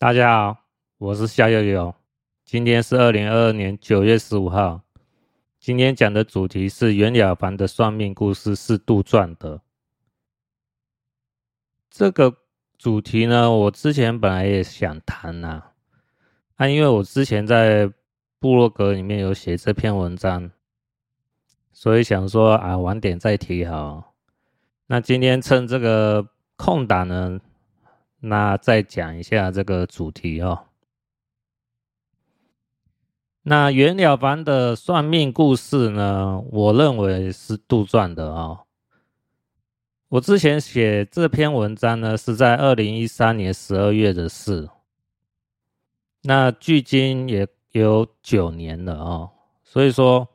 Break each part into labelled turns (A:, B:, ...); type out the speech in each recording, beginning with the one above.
A: 大家好，我是夏悠悠。今天是二零二二年九月十五号。今天讲的主题是袁了凡的算命故事是杜撰的。这个主题呢，我之前本来也想谈呐，啊，因为我之前在部落格里面有写这篇文章，所以想说啊，晚点再提好。那今天趁这个空档呢。那再讲一下这个主题哦。那袁了凡的算命故事呢，我认为是杜撰的哦。我之前写这篇文章呢，是在二零一三年十二月的事。那距今也有九年了哦，所以说，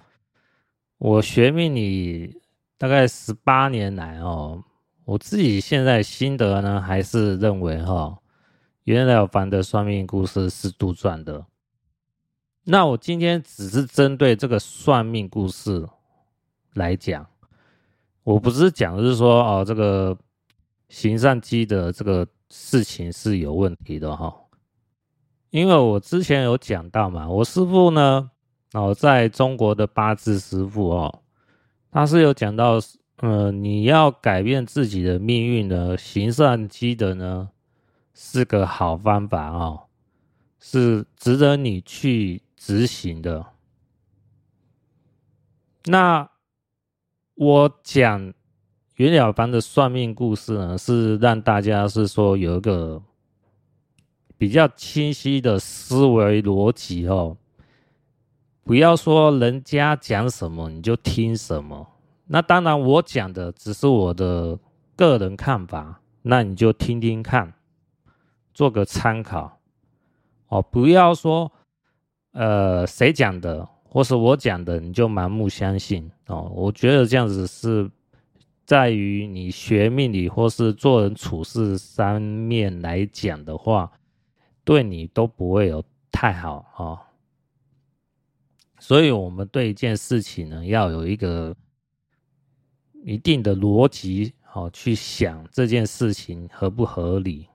A: 我学命理大概十八年来哦。我自己现在心得呢，还是认为哈，袁了凡的算命故事是杜撰的。那我今天只是针对这个算命故事来讲，我不是讲的是说哦，这个行善积德这个事情是有问题的哈。因为我之前有讲到嘛，我师父呢，哦，在中国的八字师父哦，他是有讲到。呃，你要改变自己的命运呢，行善积德呢，是个好方法哦，是值得你去执行的。那我讲袁了凡的算命故事呢，是让大家是说有一个比较清晰的思维逻辑哦，不要说人家讲什么你就听什么。那当然，我讲的只是我的个人看法，那你就听听看，做个参考哦。不要说，呃，谁讲的或是我讲的，你就盲目相信哦。我觉得这样子是在于你学命理或是做人处事三面来讲的话，对你都不会有太好哦。所以，我们对一件事情呢，要有一个。一定的逻辑，好去想这件事情合不合理，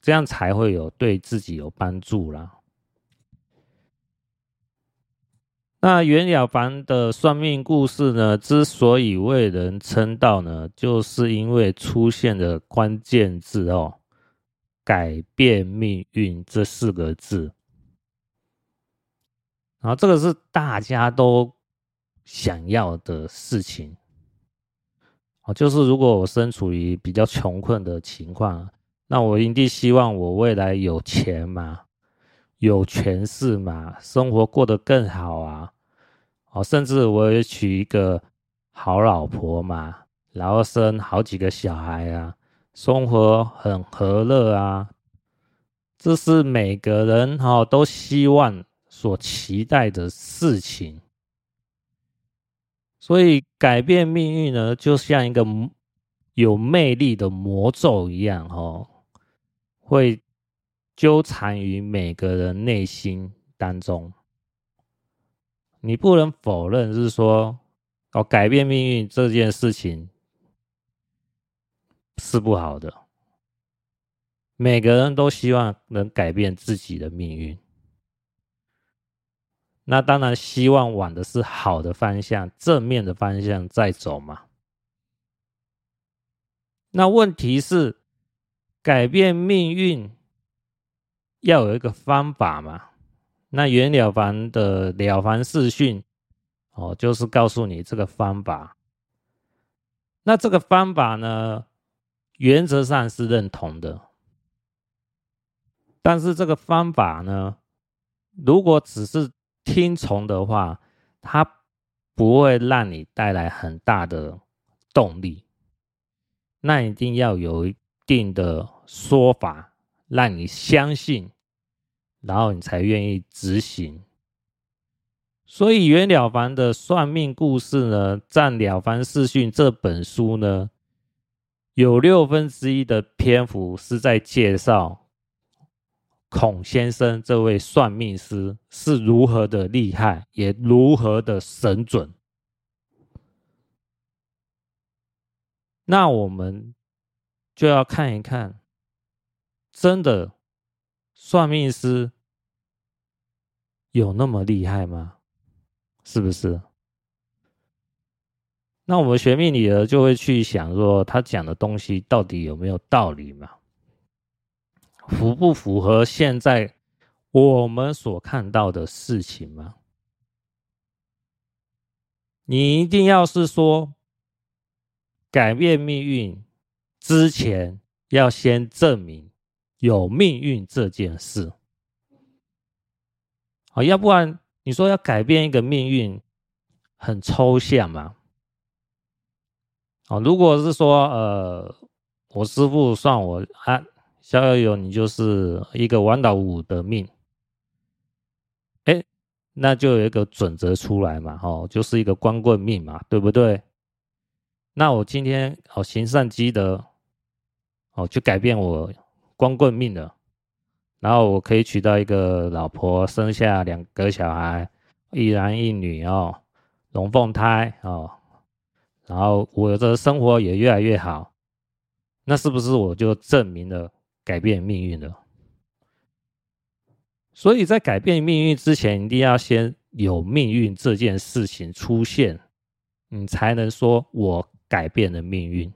A: 这样才会有对自己有帮助啦。那袁了凡的算命故事呢，之所以为人称道呢，就是因为出现了关键字哦，“改变命运”这四个字，然后这个是大家都。想要的事情，哦，就是如果我身处于比较穷困的情况，那我一定希望我未来有钱嘛，有权势嘛，生活过得更好啊，哦，甚至我也娶一个好老婆嘛，然后生好几个小孩啊，生活很和乐啊，这是每个人哈都希望所期待的事情。所以改变命运呢，就像一个有魅力的魔咒一样，哦，会纠缠于每个人内心当中。你不能否认，是说哦，改变命运这件事情是不好的。每个人都希望能改变自己的命运。那当然，希望往的是好的方向、正面的方向再走嘛。那问题是，改变命运要有一个方法嘛？那袁了凡的《了凡四训》哦，就是告诉你这个方法。那这个方法呢，原则上是认同的，但是这个方法呢，如果只是听从的话，它不会让你带来很大的动力。那一定要有一定的说法，让你相信，然后你才愿意执行。所以袁了凡的算命故事呢，占《了凡四训》这本书呢，有六分之一的篇幅是在介绍。孔先生这位算命师是如何的厉害，也如何的神准。那我们就要看一看真的算命师有那么厉害吗？是不是？那我们学命理的就会去想说，他讲的东西到底有没有道理嘛？符不符合现在我们所看到的事情吗？你一定要是说改变命运之前，要先证明有命运这件事。好，要不然你说要改变一个命运，很抽象嘛。啊，如果是说呃，我师父算我啊。逍遥游，你就是一个王老五的命，哎，那就有一个准则出来嘛，哦，就是一个光棍命嘛，对不对？那我今天哦行善积德，哦就改变我光棍命了，然后我可以娶到一个老婆，生下两个小孩，一男一女哦，龙凤胎哦，然后我的生活也越来越好，那是不是我就证明了？改变命运的，所以在改变命运之前，一定要先有命运这件事情出现，你才能说我改变了命运。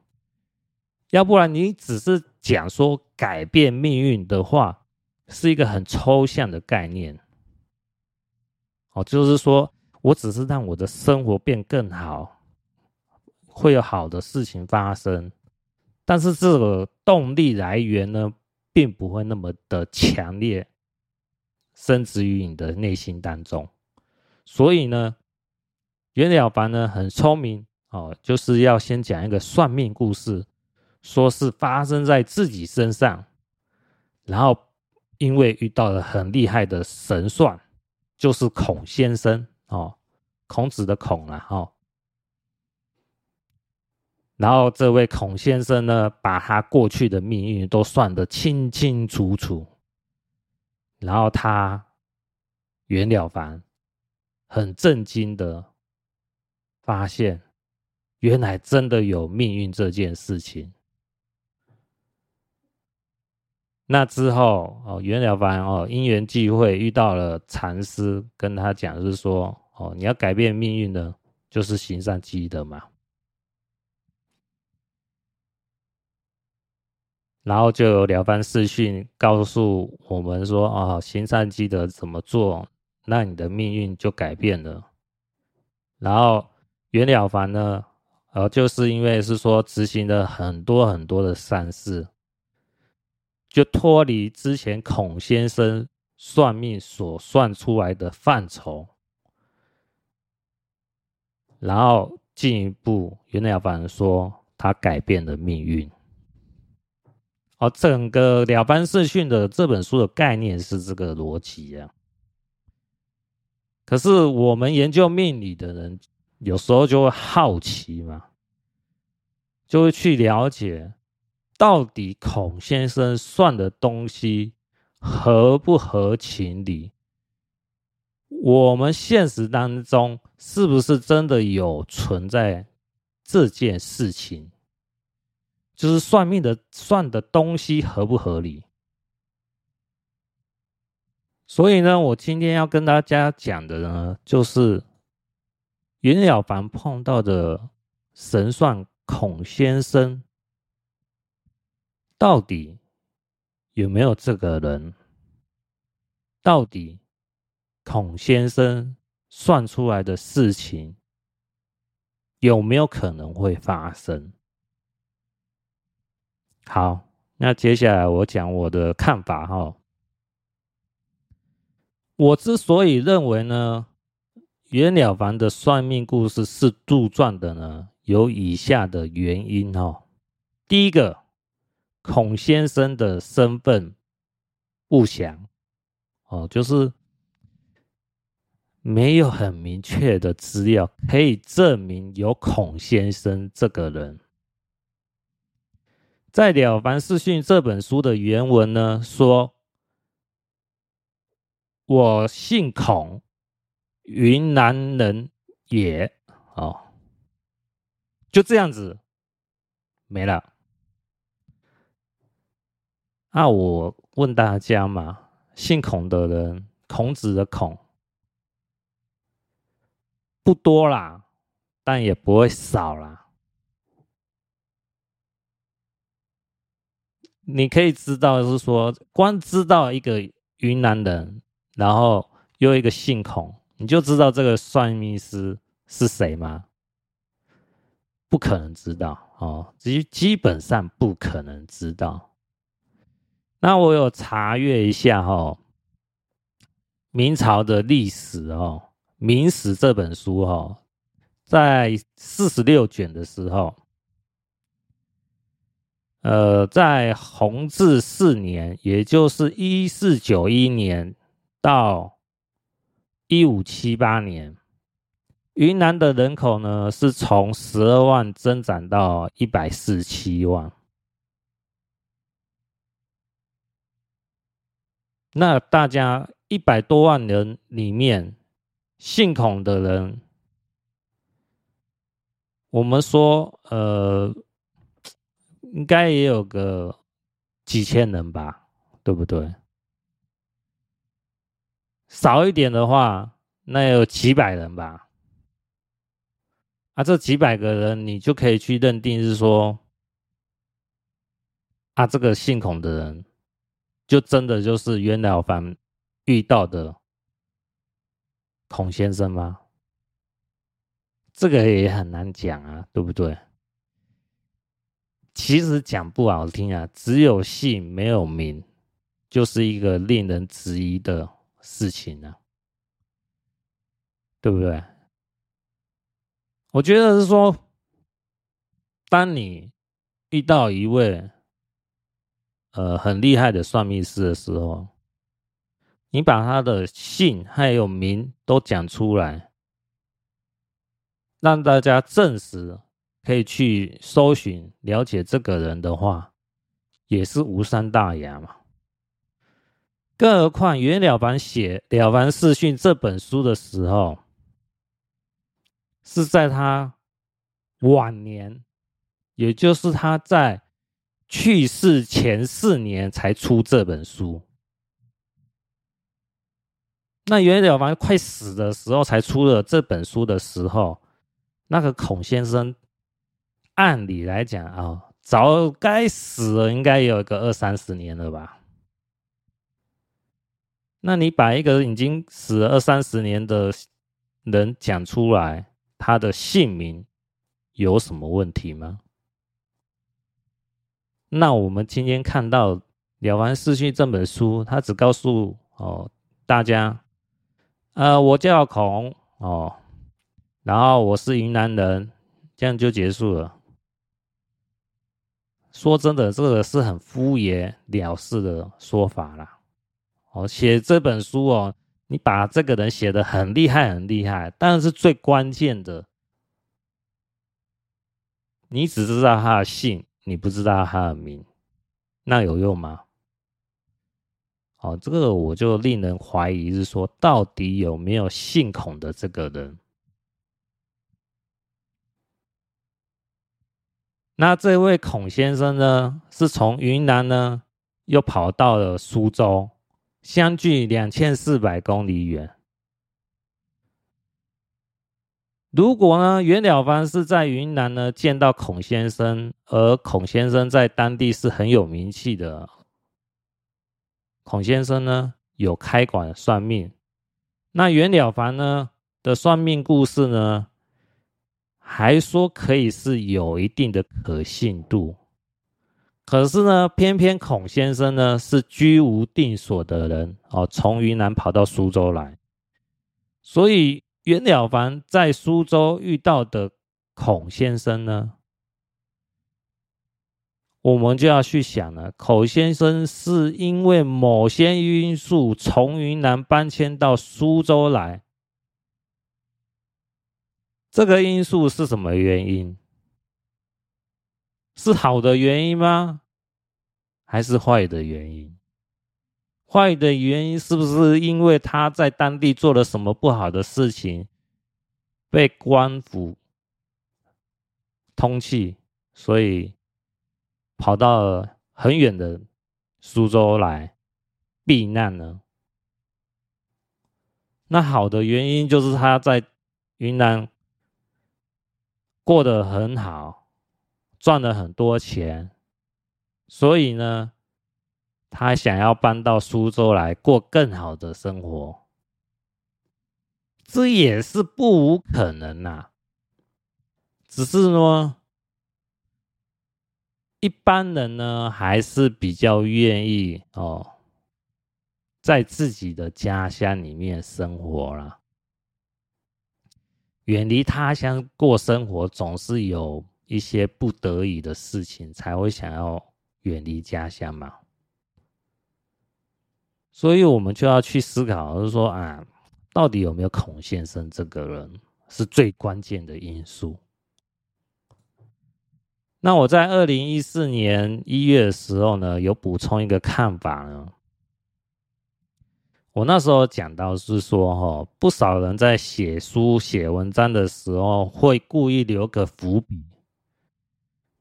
A: 要不然，你只是讲说改变命运的话，是一个很抽象的概念。哦，就是说我只是让我的生活变更好，会有好的事情发生，但是这个动力来源呢？并不会那么的强烈，深植于你的内心当中。所以呢，袁了凡呢很聪明哦，就是要先讲一个算命故事，说是发生在自己身上，然后因为遇到了很厉害的神算，就是孔先生哦，孔子的孔啊，哦。然后这位孔先生呢，把他过去的命运都算得清清楚楚。然后他袁了凡很震惊的发现，原来真的有命运这件事情。那之后哦，袁了凡哦，因缘际会遇到了禅师，跟他讲是说哦，你要改变命运的，就是行善积德嘛。然后就有了凡四训告诉我们说：“哦，行善积德怎么做，那你的命运就改变了。”然后袁了凡呢，呃，就是因为是说执行了很多很多的善事，就脱离之前孔先生算命所算出来的范畴，然后进一步，袁了凡说他改变了命运。哦，整个《了凡四训》的这本书的概念是这个逻辑啊。可是我们研究命理的人，有时候就会好奇嘛，就会去了解，到底孔先生算的东西合不合情理？我们现实当中是不是真的有存在这件事情？就是算命的算的东西合不合理？所以呢，我今天要跟大家讲的呢，就是袁了凡碰到的神算孔先生，到底有没有这个人？到底孔先生算出来的事情有没有可能会发生？好，那接下来我讲我的看法哈。我之所以认为呢，袁了凡的算命故事是杜撰的呢，有以下的原因哈。第一个，孔先生的身份不详哦，就是没有很明确的资料可以证明有孔先生这个人。在《了凡四训》这本书的原文呢，说：“我姓孔，云南人也。”哦，就这样子没了。那我问大家嘛，姓孔的人，孔子的孔不多啦，但也不会少啦。你可以知道，是说光知道一个云南人，然后又一个姓孔，你就知道这个算命师是谁吗？不可能知道哦，基基本上不可能知道。那我有查阅一下、哦，明朝的历史哦，《明史》这本书、哦，在四十六卷的时候，呃，在弘治四年，也就是一四九一年到一五七八年，云南的人口呢是从十二万增长到一百四十七万。那大家一百多万人里面，姓孔的人，我们说，呃，应该也有个几千人吧，对不对？少一点的话，那有几百人吧。啊，这几百个人，你就可以去认定是说，啊，这个姓孔的人。就真的就是袁了凡遇到的孔先生吗？这个也很难讲啊，对不对？其实讲不好听啊，只有姓没有名，就是一个令人质疑的事情啊，对不对？我觉得是说，当你遇到一位。呃，很厉害的算命师的时候，你把他的姓还有名都讲出来，让大家证实，可以去搜寻了解这个人的话，也是无伤大雅嘛。更何况袁了凡写《了凡四训》这本书的时候，是在他晚年，也就是他在。去世前四年才出这本书，那袁了凡快死的时候才出了这本书的时候，那个孔先生按理来讲啊、哦，早该死了，应该有一个二三十年了吧？那你把一个已经死了二三十年的人讲出来，他的姓名有什么问题吗？那我们今天看到《了凡四训》这本书，他只告诉哦大家，呃，我叫孔哦，然后我是云南人，这样就结束了。说真的，这个是很敷衍了事的说法啦。哦，写这本书哦，你把这个人写得很厉害，很厉害，但是最关键的，你只知道他的姓。你不知道他的名，那有用吗？哦，这个我就令人怀疑，是说到底有没有姓孔的这个人？那这位孔先生呢，是从云南呢，又跑到了苏州，相距两千四百公里远。如果呢，袁了凡是在云南呢见到孔先生，而孔先生在当地是很有名气的，孔先生呢有开馆算命，那袁了凡呢的算命故事呢，还说可以是有一定的可信度，可是呢，偏偏孔先生呢是居无定所的人哦，从云南跑到苏州来，所以。袁了凡在苏州遇到的孔先生呢，我们就要去想了。孔先生是因为某些因素从云南搬迁到苏州来，这个因素是什么原因？是好的原因吗？还是坏的原因？坏的原因是不是因为他在当地做了什么不好的事情，被官府通缉，所以跑到了很远的苏州来避难呢？那好的原因就是他在云南过得很好，赚了很多钱，所以呢，他想要搬到苏州来过更好的生活，这也是不无可能呐。只是呢，一般人呢还是比较愿意哦。在自己的家乡里面生活了，远离他乡过生活，总是有一些不得已的事情才会想要远离家乡嘛。所以，我们就要去思考，就是说啊，到底有没有孔先生这个人是最关键的因素？那我在二零一四年一月的时候呢，有补充一个看法呢。我那时候讲到是说，哈，不少人在写书写文章的时候会故意留个伏笔。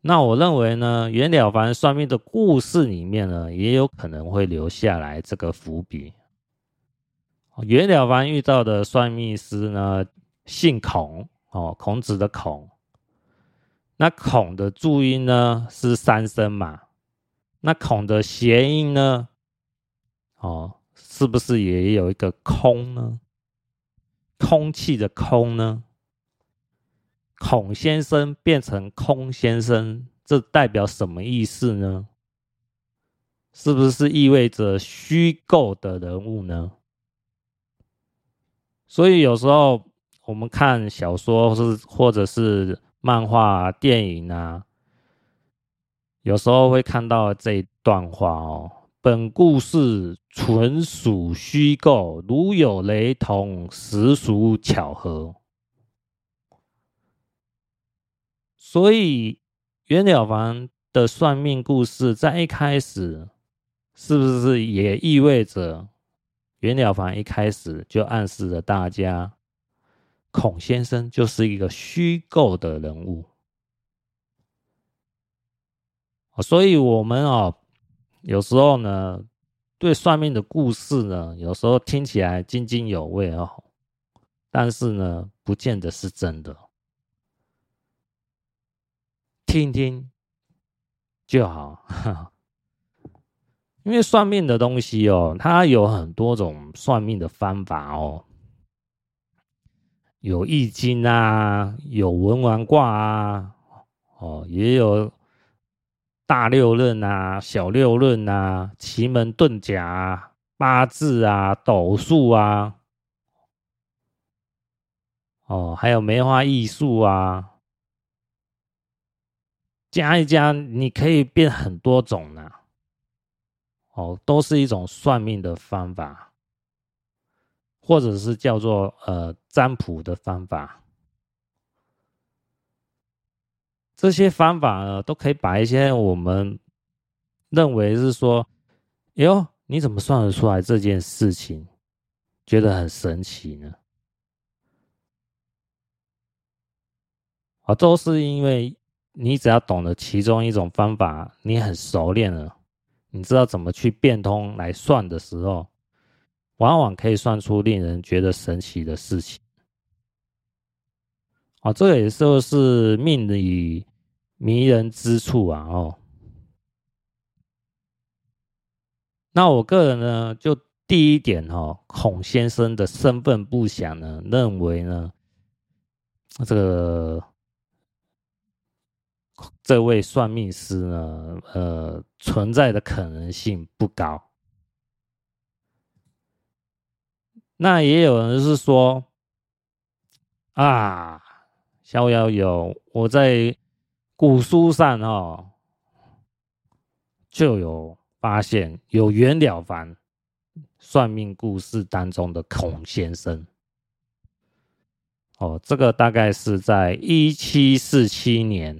A: 那我认为呢，袁了凡算命的故事里面呢，也有可能会留下来这个伏笔。袁了凡遇到的算命师呢，姓孔，哦，孔子的孔。那孔的注音呢是三声嘛？那孔的谐音呢？哦。是不是也有一个空呢？空气的空呢？孔先生变成空先生，这代表什么意思呢？是不是意味着虚构的人物呢？所以有时候我们看小说是或者是漫画、电影啊，有时候会看到这一段话哦。本故事纯属虚构，如有雷同，实属巧合。所以，袁了凡的算命故事在一开始，是不是也意味着袁了凡一开始就暗示了大家，孔先生就是一个虚构的人物？所以，我们哦。有时候呢，对算命的故事呢，有时候听起来津津有味哦，但是呢，不见得是真的。听听就好，因为算命的东西哦，它有很多种算命的方法哦，有易经啊，有文王卦啊，哦，也有。大六壬啊，小六壬啊，奇门遁甲啊，八字啊，斗数啊，哦，还有梅花易数啊，加一加，你可以变很多种呢、哦，都是一种算命的方法，或者是叫做呃占卜的方法。这些方法呢，都可以把一些我们认为是说，哟，你怎么算得出来这件事情，觉得很神奇呢？啊，都是因为你只要懂得其中一种方法，你很熟练了，你知道怎么去变通来算的时候，往往可以算出令人觉得神奇的事情。啊，这也就是命理。迷人之处啊，哦，那我个人呢，就第一点哦，孔先生的身份不详呢，认为呢，这个这位算命师呢，呃，存在的可能性不高。那也有人是说，啊，逍遥游，我在。古书上哦，就有发现有袁了凡算命故事当中的孔先生哦，这个大概是在一七四七年，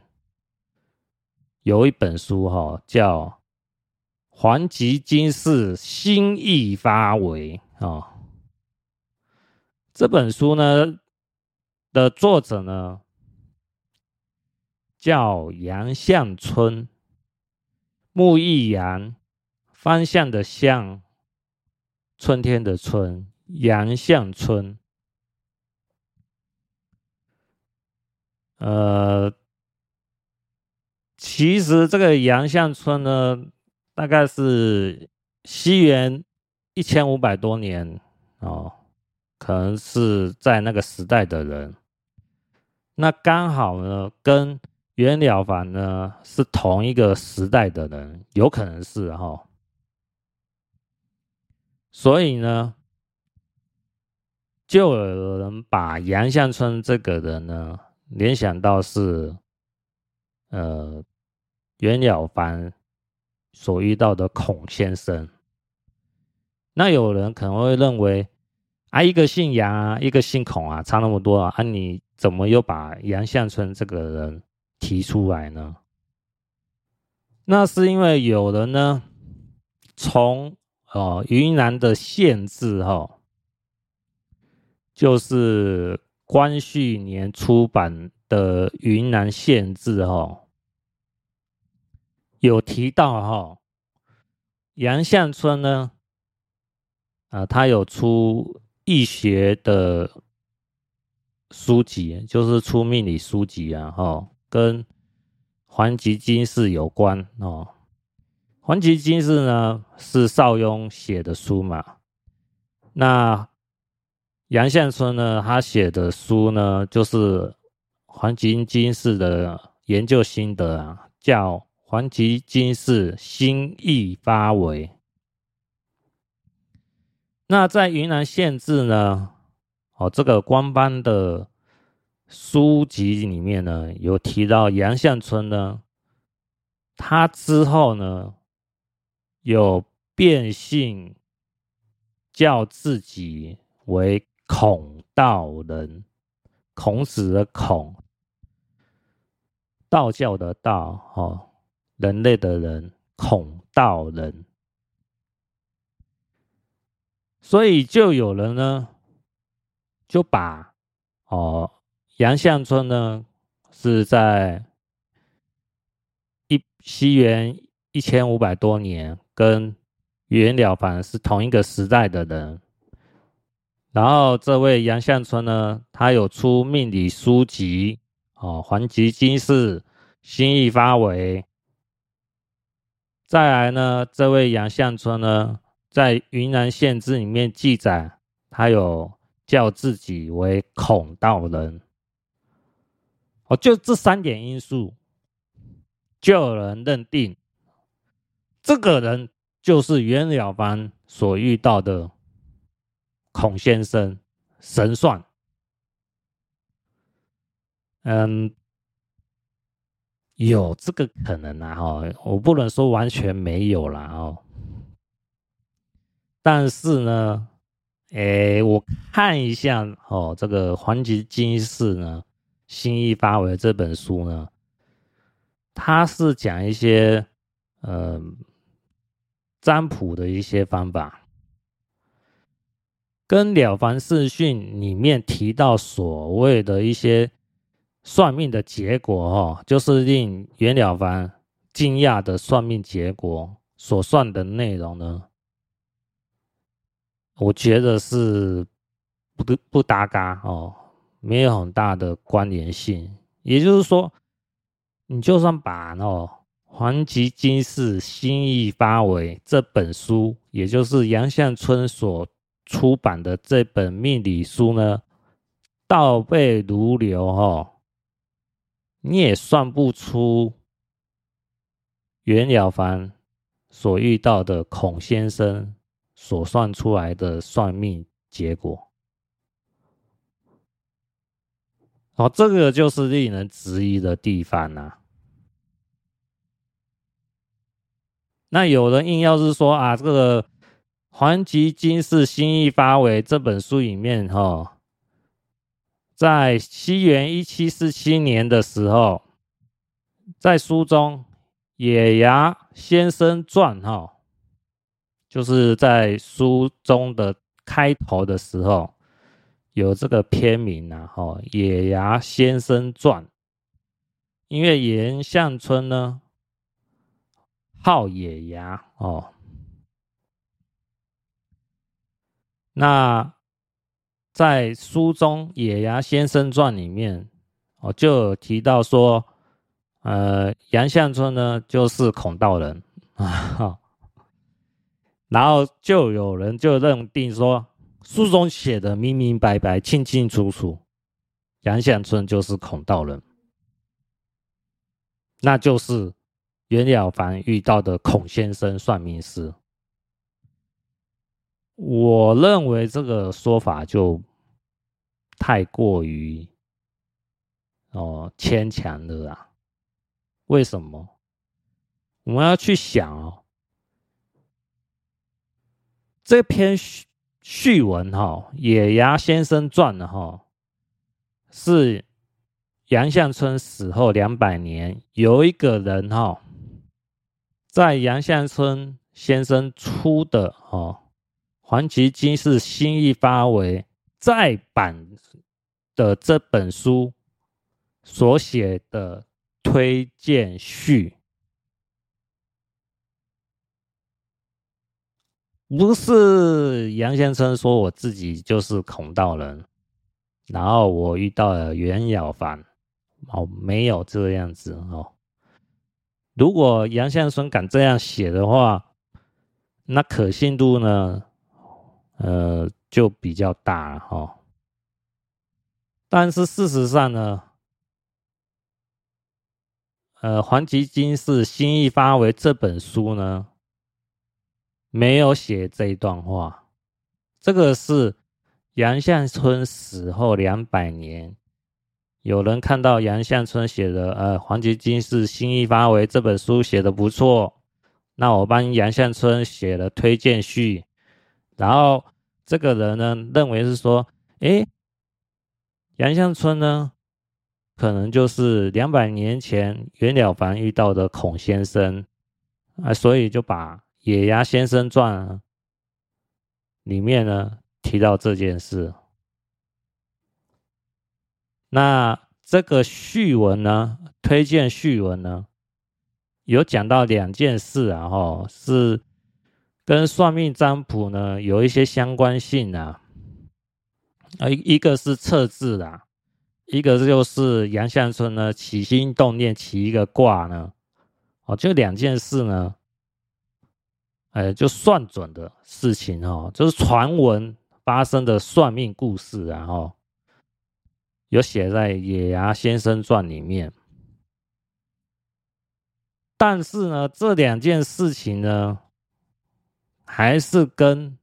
A: 有一本书哈叫《黄极经世新意发为》啊，这本书呢的作者呢。叫杨向春，木易阳，方向的向，春天的春，杨巷村。呃，其实这个杨巷村呢，大概是西元一千五百多年哦，可能是在那个时代的人。那刚好呢，跟袁了凡呢是同一个时代的人，有可能是哈、哦。所以呢，就有人把杨向春这个人呢。联想到是，呃，袁了凡所遇到的孔先生。那有人可能会认为，啊，一个姓杨啊，一个姓孔啊，差那么多啊，啊，你怎么又把杨向春这个人提出来呢？那是因为有人呢，从哦云南的县志哈，就是。光绪年出版的《云南县志》哈，有提到哈，杨向春呢，啊，他有出易学的书籍，就是出命理书籍啊，哈，跟黄吉金氏有关哦。黄吉金氏呢是邵雍写的书嘛，那。杨向春呢，他写的书呢，就是黄吉金氏的研究心得啊，叫《黄吉金氏心意发为》。那在云南县志呢，哦，这个官方的书籍里面呢，有提到杨向春呢，他之后呢，有变性，叫自己为。孔道人，孔子的孔，道教的道，哦，人类的人，孔道人。所以就有人呢，就把哦杨巷村呢是在一西元一千五百多年，跟袁了凡是同一个时代的人。然后这位杨巷村呢，他有出命理书籍哦，黄极金世心意发为。再来呢，这位杨巷村呢，在云南县志里面记载，他有叫自己为孔道人。哦，就这三点因素，就有人认定这个人就是袁了凡所遇到的。孔先生神算，嗯，有这个可能啊，哈，我不能说完全没有啦，哦，但是呢，诶，我看一下哦，这个黄极金氏呢，新意发为这本书呢，他是讲一些嗯占卜的一些方法。跟《了凡四训》里面提到所谓的一些算命的结果，哦，就是令袁了凡惊讶的算命结果所算的内容呢，我觉得是不不搭嘎哦，没有很大的关联性。也就是说，你就算把哦黄极金氏新意发为这本书，也就是杨向春所。出版的这本命理书呢，倒背如流哦，你也算不出袁了凡所遇到的孔先生所算出来的算命结果。哦，这个就是令人质疑的地方呐。那有人硬要是说啊，这个。黄极金氏心意发为这本书里面，哈，在西元一七四七年的时候，在书中《野牙先生传》哈，就是在书中的开头的时候有这个片名啊哦，野鸭先生传，因为岩象村呢好野鸭哦。那在书中野鸭先生传里面，哦，就有提到说呃杨向春呢就是孔道人，啊，然后就有人就认定说。书中写的明明白白、清清楚楚，杨相春就是孔道人，那就是袁了凡遇到的孔先生算命师。我认为这个说法就太过于哦牵强了啊！为什么？我们要去想哦，这篇序文哈、哦，《野牙先生传》的哈，是杨向春死后两百年，有一个人哈、哦，在杨向春先生出的哦。《黄旗金氏新译发为再版的这本书所写的推荐序，不是杨先生说我自己就是孔道人，然后我遇到了袁了凡，哦，没有这样子哦。如果杨先生敢这样写的话，那可信度呢？呃，就比较大了哈。但是事实上呢，呃，《黄旗金是新译发为》这本书呢，没有写这一段话。这个是杨向春死后两百年，有人看到杨向春写的呃《黄吉金是新译发为》这本书写的不错，那我帮杨向春写了推荐序，然后。这个人呢，认为是说，诶，杨向春呢，可能就是两百年前袁了凡遇到的孔先生啊，所以就把《野鸭先生传》里面呢提到这件事。那这个序文呢，推荐序文呢，有讲到两件事啊，哦，是。跟算命占卜呢有一些相关性啊，啊一一个是测字啦，一个就是杨相春呢起心动念起一个卦呢，哦，就两件事呢，哎，就算准的事情哦，就是传闻发生的算命故事，然后有写在《野牙先生传》里面，但是呢，这两件事情呢。还是跟《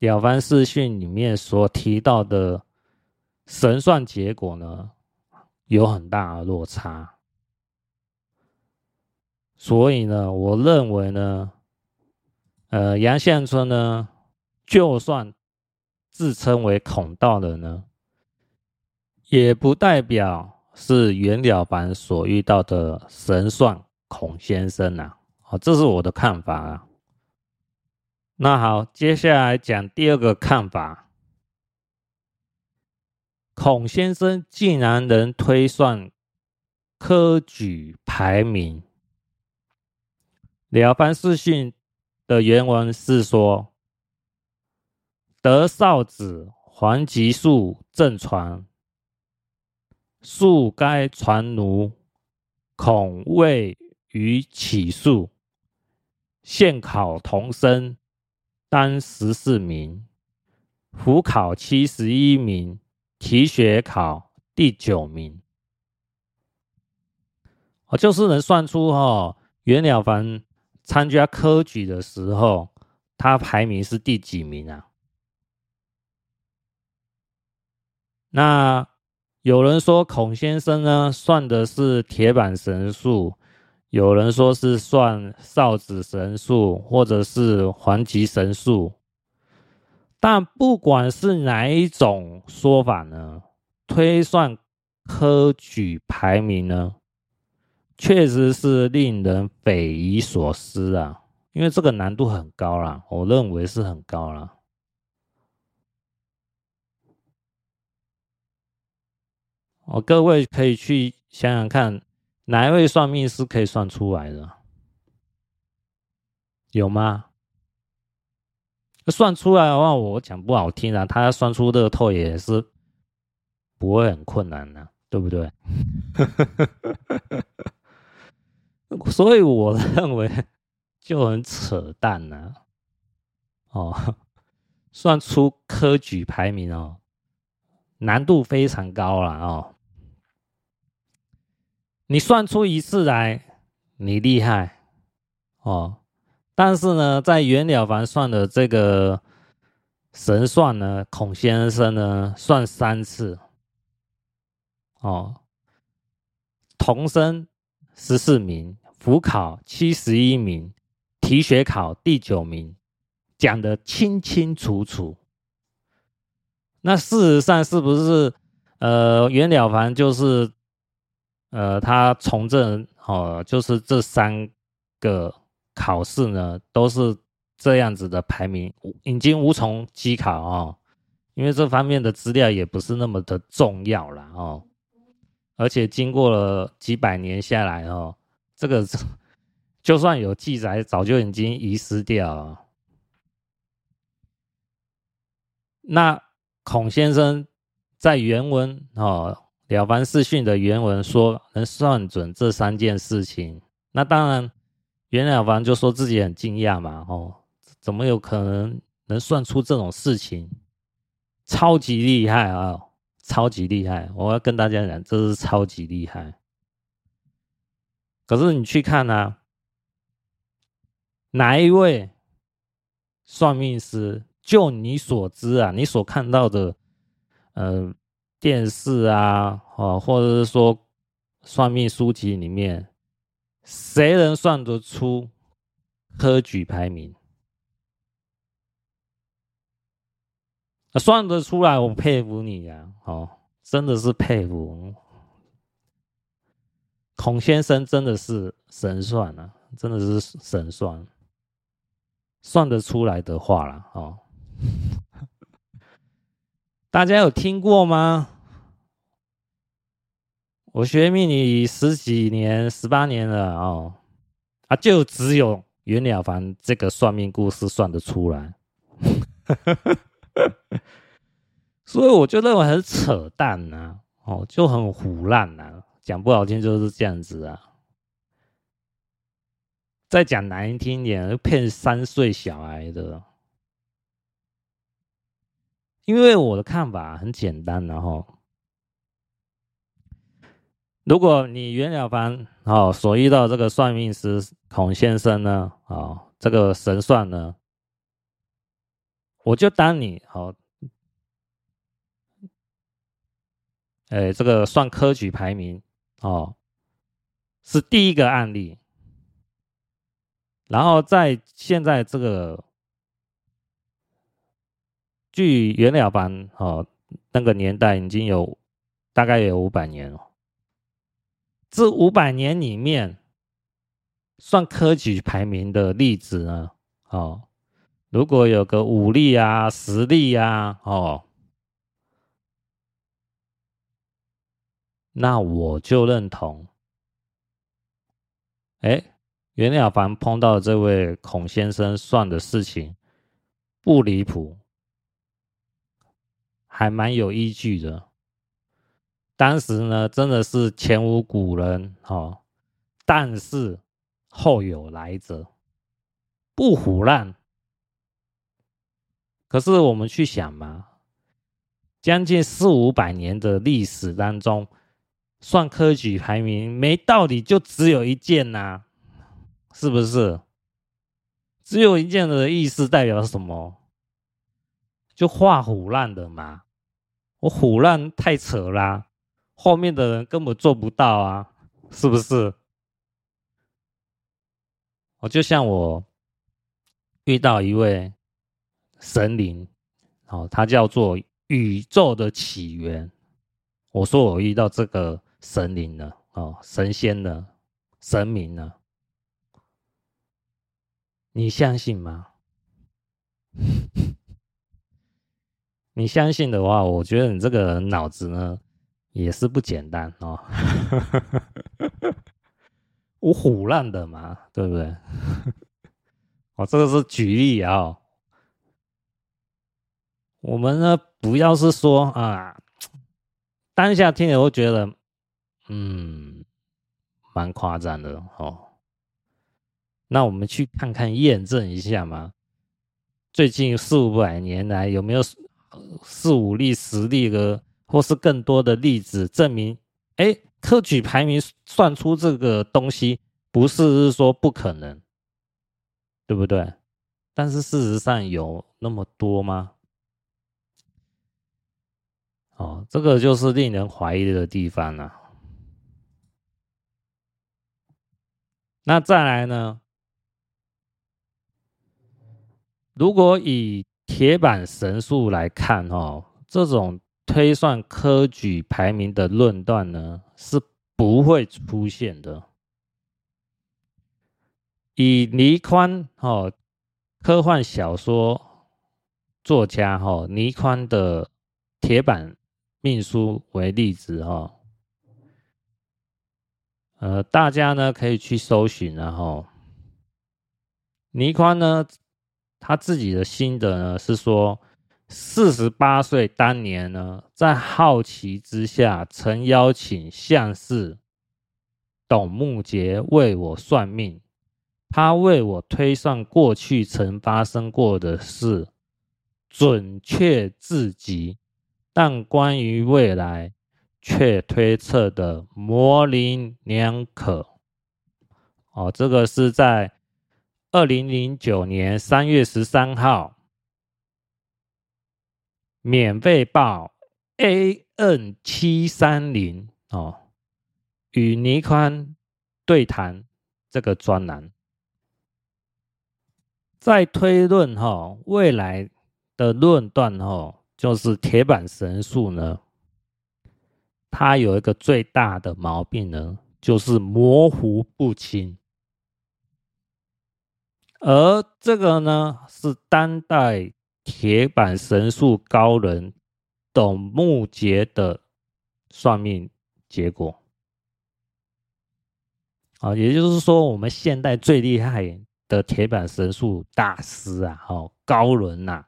A: 了凡四训》里面所提到的神算结果呢，有很大的落差。所以呢，我认为呢，呃，杨相春呢，就算自称为孔道人呢，也不代表是袁了凡所遇到的神算孔先生啊。好，这是我的看法啊。那好，接下来讲第二个看法。孔先生竟然能推算科举排名。《了凡四训》的原文是说：“得少子黄吉术正传，术该传奴，孔未予起数，现考童生。”当十四名，府考七十一名，提学考第九名。哦，就是能算出哈、哦，袁了凡参加科举的时候，他排名是第几名啊？那有人说孔先生呢，算的是铁板神术。有人说是算少子神术，或者是黄吉神术，但不管是哪一种说法呢，推算科举排名呢，确实是令人匪夷所思啊！因为这个难度很高啦，我认为是很高啦。哦，各位可以去想想看。哪一位算命师可以算出来的？有吗？算出来的话，我讲不好听啊，他算出乐透也是不会很困难的、对不对？所以我认为就很扯淡呢、哦，算出科举排名哦，难度非常高了哦。你算出一次来，你厉害哦。但是呢，在袁了凡算的这个神算呢，孔先生呢算三次，哦，童生十四名，府考七十一名，提学考第九名，讲得清清楚楚。那事实上是不是呃袁了凡就是呃他从政哦，就是这三个。考试呢都是这样子的排名，已经无从稽考哦，因为这方面的资料也不是那么的重要了哦，而且经过了几百年下来哦，这个就算有记载，早就已经遗失掉了。那孔先生在原文哦，《了凡四训》的原文说能算准这三件事情，那当然。袁了凡就说自己很惊讶嘛，哦，怎么有可能能算出这种事情？超级厉害啊，超级厉害！我要跟大家讲，这是超级厉害。可是你去看啊，哪一位算命师？就你所知啊，你所看到的，呃，电视啊，哦，或者是说算命书籍里面。谁能算得出科举排名？算得出来，我佩服你呀！哦，真的是佩服。孔先生真的是神算啊，真的是神算，算得出来的话了哦。大家有听过吗？我学命理十几年、十八年了哦，啊，就只有袁了凡这个算命故事算得出来，所以我就认为很扯淡呐、啊，哦，就很唬烂呐，讲不好听就是这样子啊。再讲难听点，骗三岁小孩的。因为我的看法很简单，然后。如果你袁了凡哦所遇到这个算命师孔先生呢，哦，这个神算呢，我就当你哦，哎，这个算科举排名哦，是第一个案例。然后在现在这个，距袁了凡哦那个年代已经有大概有五百年了。这五百年里面，算科举排名的例子呢？哦，如果有个五例啊、十例啊，哦，那我就认同。哎，袁了凡碰到这位孔先生算的事情不离谱，还蛮有依据的。当时呢，真的是前无古人哦，但是后有来者，不唬烂。可是我们去想嘛，将近四五百年的历史当中，算科举排名没道理，就只有一件呐、是不是？只有一件的意思代表什么？就画虎烂的嘛，我虎烂太扯啦、后面的人根本做不到啊，是不是？我就像我遇到一位神灵，哦，他叫做宇宙的起源。我说我遇到这个神灵了，哦，神仙了，神明呢，你相信吗？你相信的话，我觉得你这个人脑子呢？也是不简单哦，我虎烂的嘛，对不对？哦，这个是举例啊，我们呢，不要是说啊，当下听了会觉得，嗯，蛮夸张的哦。那我们去看看验证一下嘛。最近四五百年来有没有四五例、十例的，或是更多的例子证明，哎，科举排名算出这个东西，不是说不可能，对不对？但是事实上有那么多吗？哦，这个就是令人怀疑的地方了。那再来呢？如果以铁板神数来看，哦，这种推算科举排名的论断呢，是不会出现的。以倪匡，哦，科幻小说作家，哦，倪匡的铁板。命书为例子哈，呃，大家呢可以去搜寻，然后倪匡呢他自己的心得呢是说，四十八岁当年呢，在好奇之下，曾邀请相士董木杰为我算命，他为我推算过去曾发生过的事，准确至极。但关于未来，却推测的模棱两可。哦，这个是在二零零九年三月十三号，免费报 AN 七三零哦，与倪宽对谈这个专栏，在推论哈、哦、未来的论断哈、哦。就是铁板神数呢，他有一个最大的毛病呢，就是模糊不清。而这个呢，是当代铁板神术高人董木杰的算命结果。啊，也就是说，我们现代最厉害的铁板神术大师啊，哦，高人呐。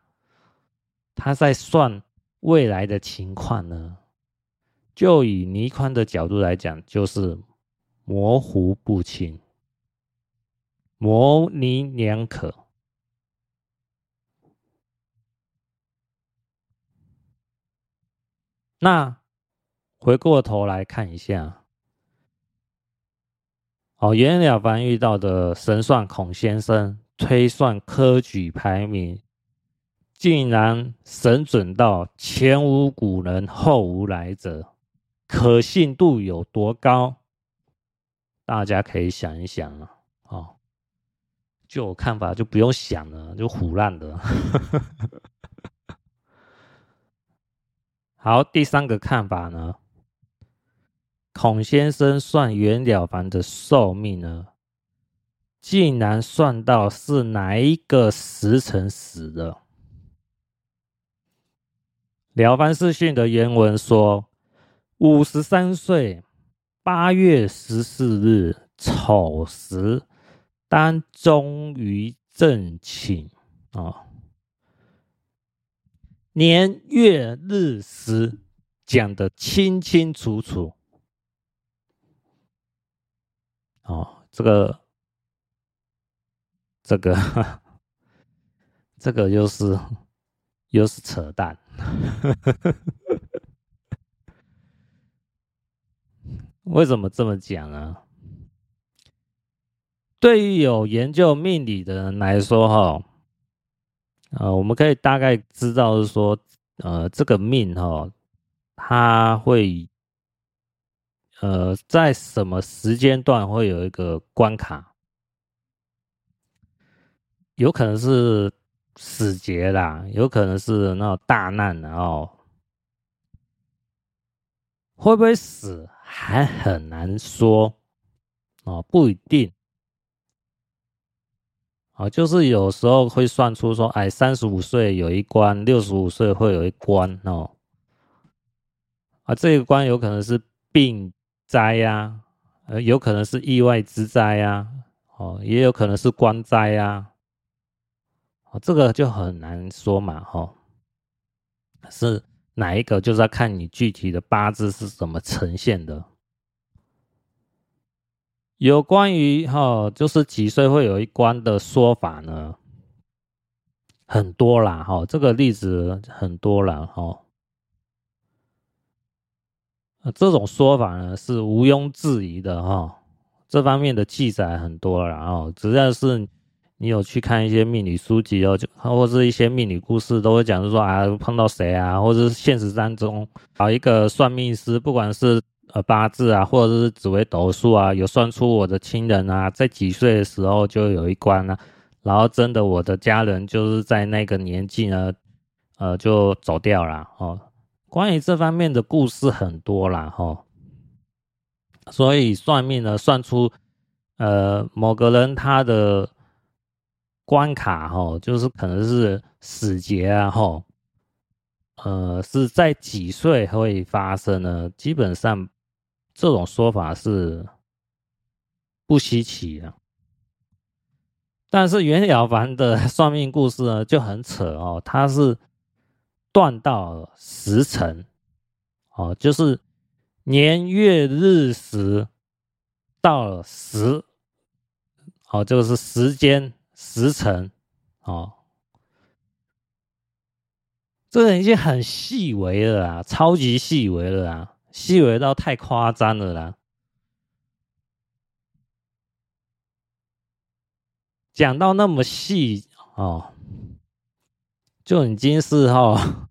A: 他在算未来的情况呢，就以倪匡的角度来讲，就是模糊不清、模棱两可。那回过头来看一下，哦，袁了凡遇到的神算孔先生推算科举排名。竟然神准到前无古人后无来者，可信度有多高？大家可以想一想啊！哦，就我看法，就不用想了，就唬烂的。好，第三个看法呢？孔先生算袁了凡的寿命呢，竟然算到是哪一个时辰死的？《了凡四训》的原文说：“五十三岁，八月十四日丑时，当终于正寝啊，年月日时讲的清清楚楚。哦，这个，这个，这个又是又是扯淡。”为什么这么讲呢？对于有研究命理的人来说，哈，呃，我们可以大概知道是说，呃，这个命哈，它会，呃，在什么时间段会有一个关卡，有可能是。死劫啦，有可能是那种大难，然后会不会死还很难说哦，不一定哦，就是有时候会算出说，哎，三十五岁有一关，六十五岁会有一关哦，啊，这个关有可能是病灾呀，呃，有可能是意外之灾呀，哦，也有可能是官灾呀。哦这个就很难说嘛，哈。是哪一个，就是要看你具体的八字是怎么呈现的。有关于哈，就是几岁会有一关的说法呢，很多啦哈，这个例子很多啦哈。这种说法呢是毋庸置疑的哈，这方面的记载很多了哈，只要是你有去看一些命理书籍哦，就或是一些命理故事，都会讲说啊碰到谁啊，或者是现实当中找一个算命师，不管是呃八字啊，或者是紫微斗数啊，有算出我的亲人啊，在几岁的时候就有一关啊，然后真的我的家人就是在那个年纪呢，呃就走掉了哦。关于这方面的故事很多啦，哦，所以算命呢，算出呃某个人他的关卡，哦，就是可能是死劫啊，齁，呃是在几岁会发生呢？基本上这种说法是不稀奇啊。但是袁了凡的算命故事呢就很扯哦，他是。断到时辰，哦，就是年月日时到了时，哦，就是时间时辰，哦，这个已经很细微了啊，超级细微了啊，细微到太夸张了啦。讲到那么细哦。就已经是哈，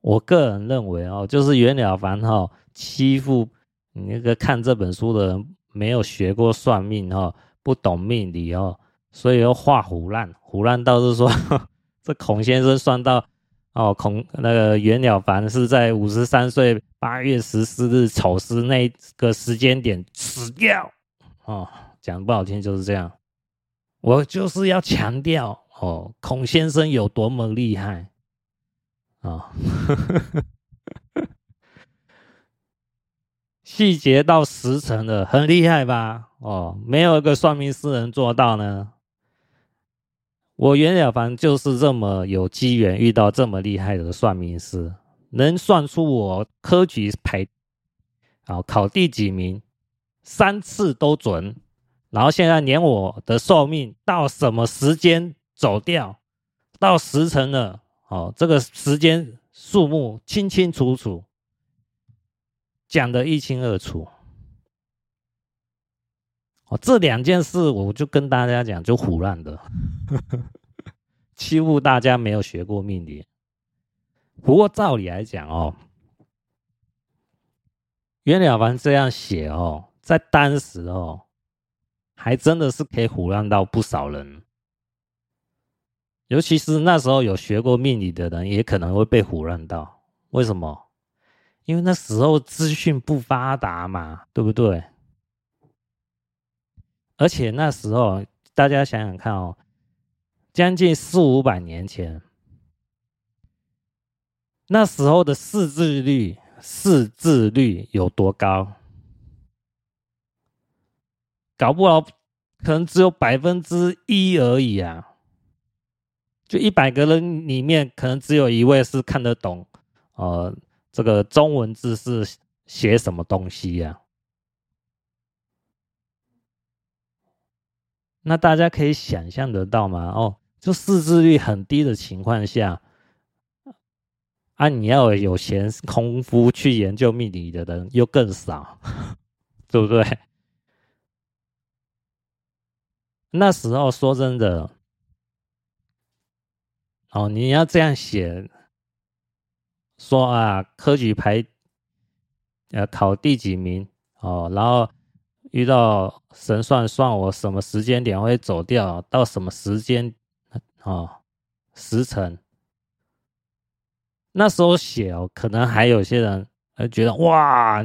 A: 我个人认为哦，就是袁了凡哈欺负你那个看这本书的人，没有学过算命哦，不懂命理哦，所以又画唬烂，唬烂倒是说 这孔先生算到哦，孔那个袁了凡是在五十三岁八月十四日丑时那个时间点死掉哦，讲不好听就是这样，我就是要强调。哦，孔先生有多么厉害啊！哦、细节到时辰的，很厉害吧？哦，没有一个算命师能做到呢。我袁了凡就是这么有机缘遇到这么厉害的算命师，能算出我科举排啊、考第几名，三次都准。然后现在连我的寿命到什么时间？走掉到时辰了，哦，这个时间数目清清楚楚，讲得一清二楚。哦，这两件事我就跟大家讲，就胡乱的，欺负大家没有学过命理。不过照理来讲哦，袁了凡这样写哦，在当时哦，还真的是可以胡乱到不少人。尤其是那时候有学过命理的人，也可能会被胡乱到。为什么？因为那时候资讯不发达嘛，对不对？而且那时候大家想想看哦，将近四五百年前，那时候的识字率，识字率有多高？搞不好可能只有百分之一而已啊。就一百个人里面，可能只有一位是看得懂，呃，这个中文字是写什么东西呀？那大家可以想象得到吗？哦，就识字率很低的情况下，啊，你要有闲功夫去研究命理的人又更少，对不对？那时候说真的。哦，你要这样写，说啊，科举排，呃，考第几名哦，然后遇到神算算我什么时间点会走掉，到什么时间，哦，时辰，那时候写哦，可能还有些人还觉得哇，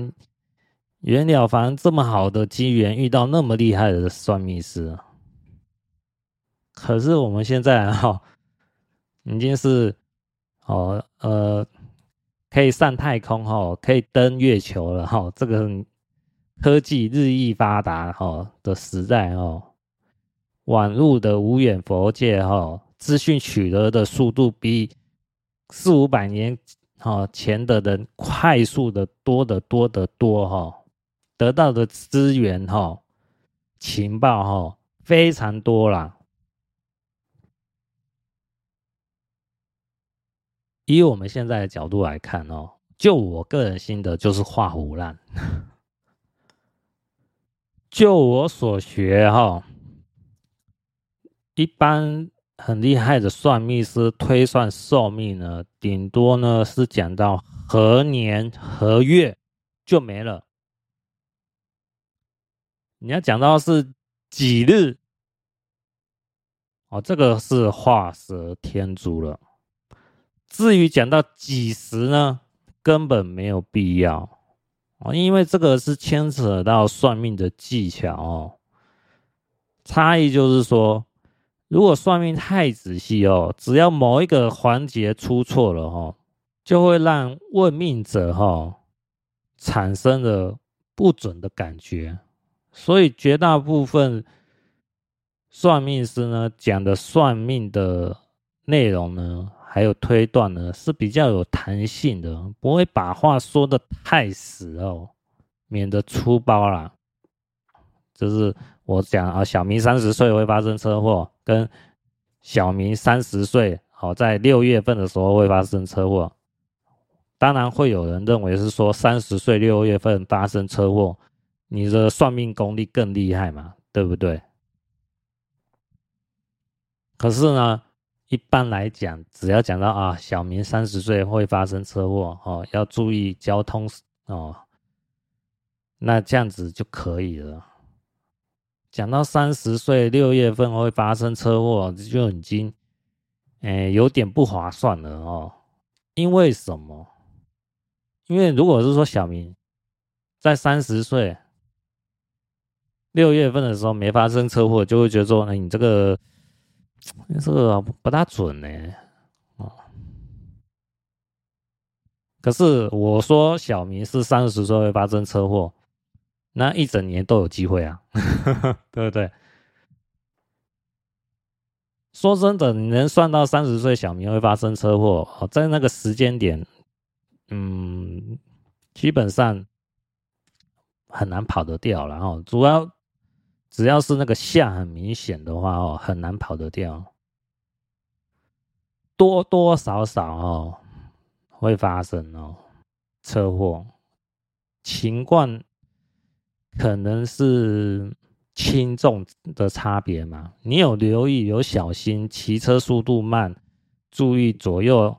A: 袁了凡这么好的机缘遇到那么厉害的算命师，可是我们现在哈。已经是哦，呃，可以上太空哈，可以登月球了哈。这个科技日益发达哈的时代哦，网络的无远弗届哈，资讯取得的速度比四五百年哈前的人快速的多得多得多哈，得到的资源哈情报哈非常多啦。以我们现在的角度来看哦，就我个人心得就是画虎烂。就我所学哈，一般很厉害的算命师推算寿命呢，顶多呢是讲到何年何月就没了。你要讲到是几日，哦，这个是画蛇添足了。至于讲到几时呢，根本没有必要。哦，因为这个是牵扯到算命的技巧哦。差异就是说，如果算命太仔细哦，只要某一个环节出错了哦，就会让问命者哈产生了不准的感觉。所以绝大部分算命师呢讲的算命的内容呢。还有推断呢，是比较有弹性的，不会把话说得太死哦，免得出包啦。就是我讲啊，小明三十岁会发生车祸，跟小明三十岁好在六月份的时候会发生车祸。当然会有人认为是说三十岁六月份发生车祸，你的算命功力更厉害嘛，对不对？可是呢？一般来讲，只要讲到啊，小明三十岁会发生车祸哦，要注意交通哦，那这样子就可以了。讲到三十岁六月份会发生车祸，就已经，诶，有点不划算了哦。因为什么？因为如果是说小明在三十岁六月份的时候没发生车祸，就会觉得说，哎，你这个。这个不大准呢，哦。可是我说小明是三十岁会发生车祸，那一整年都有机会啊，对不对？说真的，你能算到三十岁小明会发生车祸，哦，在那个时间点，嗯，基本上很难跑得掉，然后主要。只要是那个下很明显的话哦，很难跑得掉，多多少少哦会发生哦车祸，情况可能是轻重的差别嘛。你有留意有小心，骑车速度慢，注意左右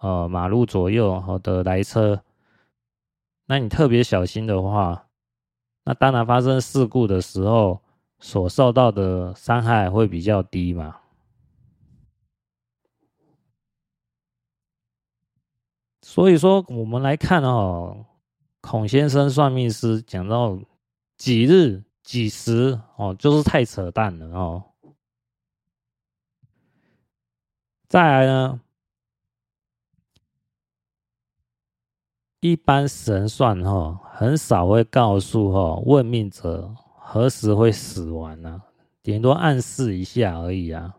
A: 呃马路左右好的来车，那你特别小心的话，那当然发生事故的时候。所受到的伤害会比较低嘛？所以说，我们来看哦，孔先生算命师讲到几日几时哦，就是太扯淡了哦。再来呢，一般神算哈，很少会告诉哈问命者。何时会死亡呢？顶多暗示一下而已啊。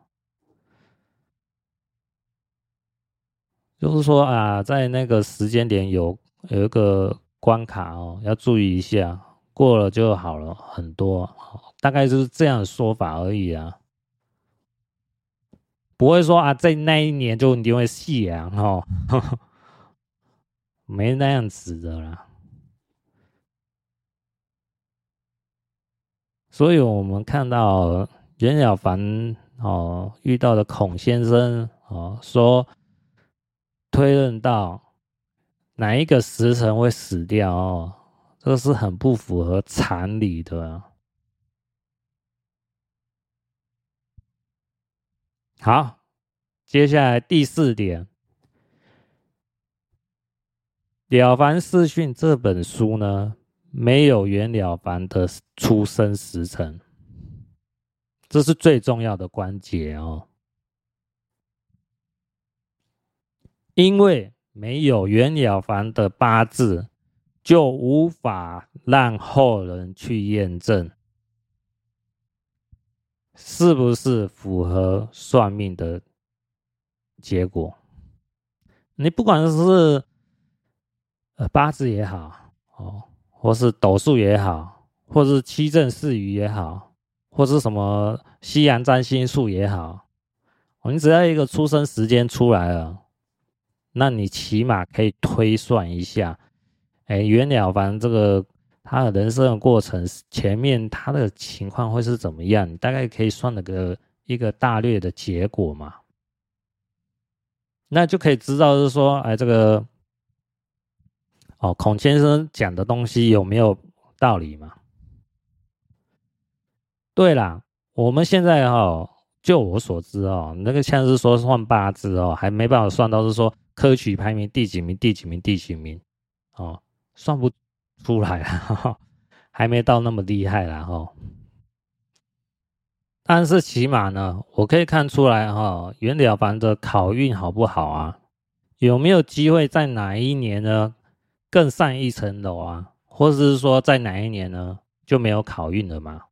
A: 就是说啊，在那个时间点有有一个关卡哦，要注意一下，过了就好了很多。大概就是这样的说法而已啊，不会说啊，在那一年就一定会夕阳哈，没那样子的啦。所以，我们看到袁了凡哦遇到的孔先生哦说，推论到哪一个时辰会死掉哦，这是很不符合常理的。好，接下来第四点，《了凡四训》这本书呢，没有袁了凡的出生时辰，这是最重要的关节哦。因为没有袁了凡的八字，就无法让后人去验证是不是符合算命的结果。你不管是呃八字也好哦，或是斗数也好，或是七正四余也好，或是什么西洋占星术也好，哦，你只要一个出生时间出来了，那你起码可以推算一下，哎，袁了凡这个他的人生的过程前面他的情况会是怎么样？你大概可以算了个一个大略的结果嘛。那就可以知道，是说，哎，这个，哦，孔先生讲的东西有没有道理嘛？对啦，我们现在哈、哦，就我所知哦，那个像是说算八字哦，还没办法算到是说科举排名第几名、第几名、第几名，哦，算不出来啊，还没到那么厉害啦哈。哦但是起码呢，我可以看出来哈、哦，袁了凡的考运好不好啊？有没有机会在哪一年呢更上一层楼啊？或者是说在哪一年呢就没有考运了吗？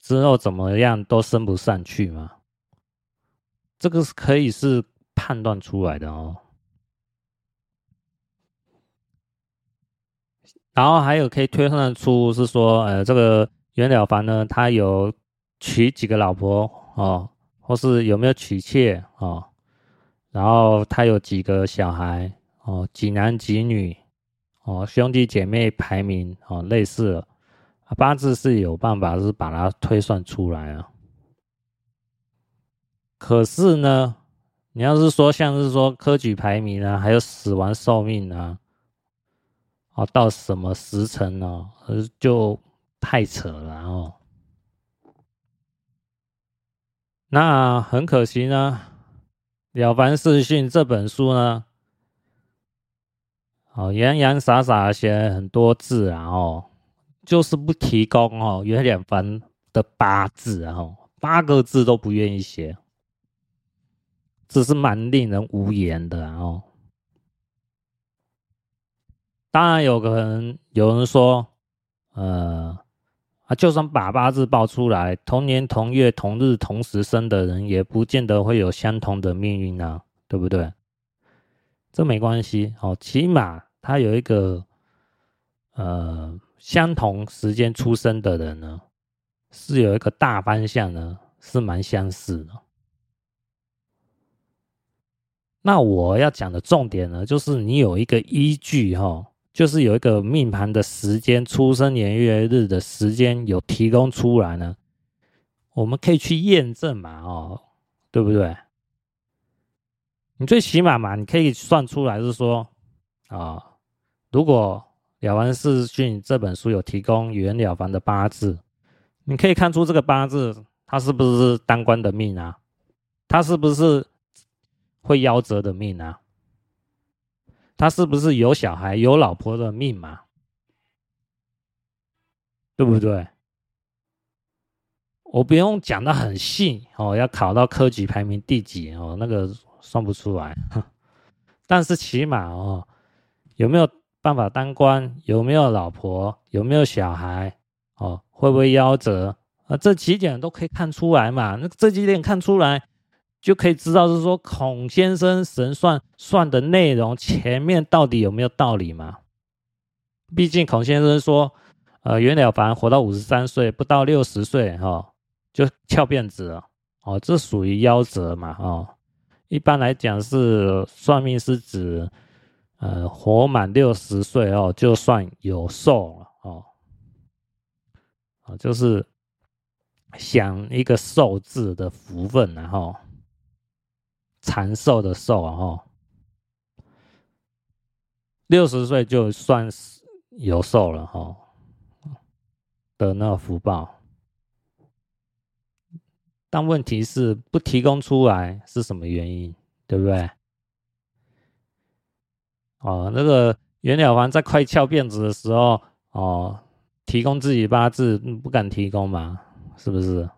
A: 之后怎么样都升不上去吗？这个是可以是判断出来的哦。然后还有可以推算出是说，呃，这个袁了凡呢，他有。娶几个老婆哦，或是有没有娶妾哦？然后他有几个小孩哦？几男几女哦？兄弟姐妹排名哦？类似的八字是有办法是把它推算出来啊。可是呢，你要是说像是说科举排名啊，还有死亡寿命啊，哦，到什么时辰呢？就太扯了哦。那很可惜呢，《了凡四训》这本书呢，哦，洋洋洒洒写很多字啊，哦，就是不提供哦袁了凡的八字啊，哦，八个字都不愿意写，这是蛮令人无言的哦。当然有可能有人说，呃。啊，就算把八字报出来，同年同月同日同时生的人，也不见得会有相同的命运啊，对不对？这没关系，哦，起码他有一个呃相同时间出生的人呢，是有一个大方向呢，是蛮相似的。那我要讲的重点呢，就是你有一个依据哈、哦。就是有一个命盘的时间、出生年月日的时间有提供出来呢，我们可以去验证嘛，哦，对不对？你最起码嘛，你可以算出来是说，啊、如果《了凡四训》这本书有提供袁了凡的八字，你可以看出这个八字他是不是当官的命啊？他是不是会夭折的命啊？他是不是有小孩、有老婆的命嘛？对不对？我不用讲的很细哦，要考到科举排名第几哦，那个算不出来。但是起码哦，有没有办法当官？有没有老婆？有没有小孩？哦，会不会夭折？啊，这几点都可以看出来嘛。那这几点看出来。就可以知道是说孔先生神算算的内容前面到底有没有道理嘛？毕竟孔先生说，呃，袁了凡活到五十三岁，不到六十岁哈就翘辫子了，哦，这属于夭折嘛？哦，一般来讲是算命是指，呃，活满六十岁哦就算有寿了哦，啊，就是享一个寿字的福分然后。长寿的寿啊，哈，六十岁就算是有寿了，哈，的那个福报。但问题是不提供出来是什么原因，对不对？哦，那个袁了凡在快翘辫子的时候，哦，提供自己八字不敢提供嘛，是不是？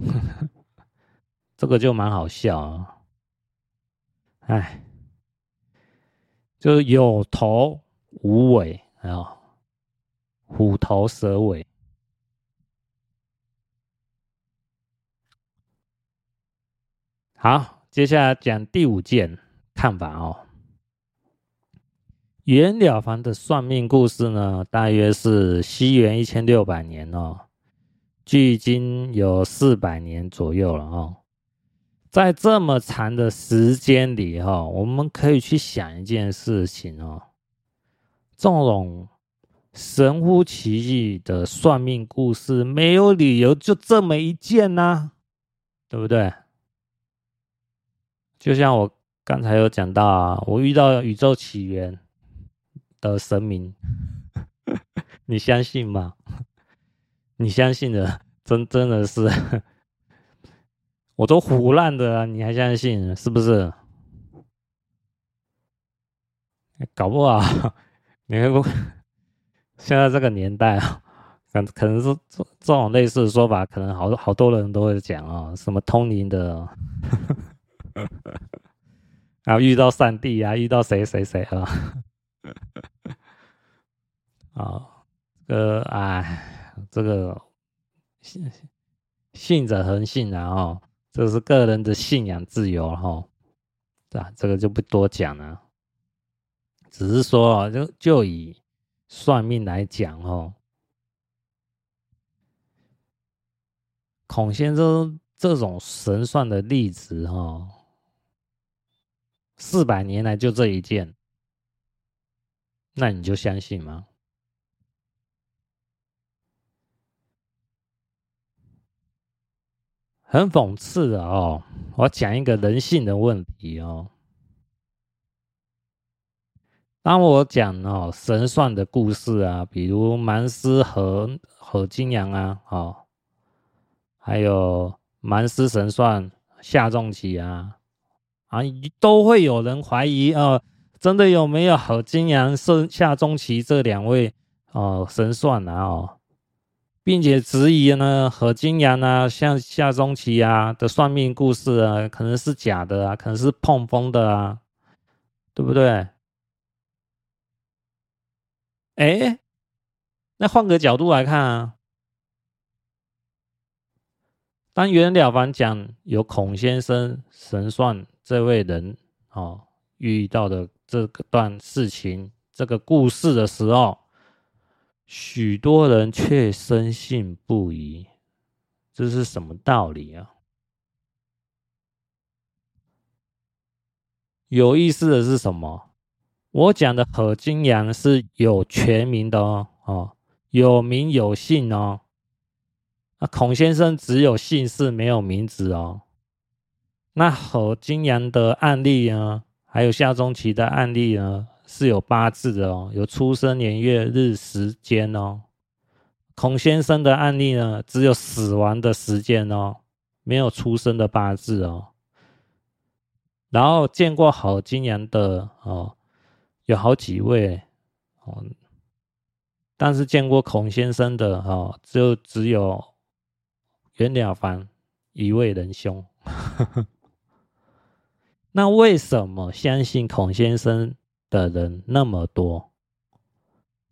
A: 这个就蛮好笑啊。哎，就是有头无尾啊，虎头蛇尾。好，接下来讲第五件看法哦。袁了凡的算命故事呢，大约是西元一千六百年哦，距今有四百年左右了哦。在这么长的时间里哈，我们可以去想一件事情哦，这种神乎其技的算命故事，没有理由就这么一件呐，对不对？就像我刚才有讲到啊，我遇到宇宙起源的神明，你相信吗？你相信的，真真的是，我都胡烂的啊，你还相信是不是？搞不好，你看不，现在这个年代啊，可可能是这这种类似的说法，可能好多好多人都会讲啊，什么通灵的。然后遇到上帝啊，遇到谁谁谁啊？啊，这个哎，这个信信者恒信啊，哦，这是个人的信仰自由哈，啊，这个就不多讲了。只是说，就就以算命来讲哦，孔先生这种神算的例子哈。四百年来就这一件，那你就相信吗？很讽刺的哦，我讲一个人性的问题哦。当我讲哦神算的故事啊，比如蛮师和和金阳啊，哦，还有蛮师神算夏仲期啊。啊，都会有人怀疑啊、呃，真的有没有何金阳、盛夏中期这两位哦、神算啊哦，并且质疑呢何金阳啊，像夏中期啊的算命故事啊，可能是假的啊，可能是碰风的啊，对不对？哎，那换个角度来看啊，当袁了凡讲有孔先生神算。这位人哦，遇到的这段事情、这个故事的时候，许多人却深信不疑。这是什么道理啊？有意思的是什么？我讲的何金阳是有全名的哦，哦，有名有姓哦。那孔先生只有姓氏，没有名字哦。那何金阳的案例呢？还有夏中期的案例呢？是有八字的哦，有出生年月日时间哦。孔先生的案例呢，只有死亡的时间哦，没有出生的八字哦。然后见过何金阳的哦，有好几位哦，但是见过孔先生的哦，就只有袁了凡一位仁兄。那为什么相信孔先生的人那么多，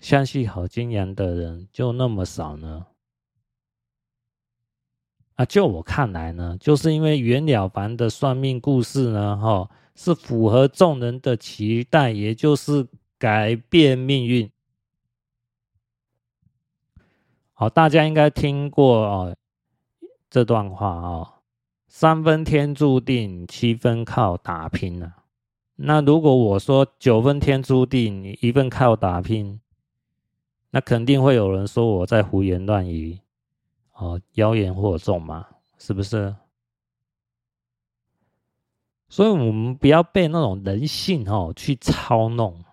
A: 相信郝金阳的人就那么少呢？啊，就我看来呢，就是因为袁了凡的算命故事呢，哈，是符合众人的期待，也就是改变命运。好，大家应该听过哦这段话哦。三分天注定，七分靠打拼啊。那如果我说九分天注定，一分靠打拼，那肯定会有人说我在胡言乱语，哦，妖言惑众嘛，是不是？所以，我们不要被那种人性哦去操弄，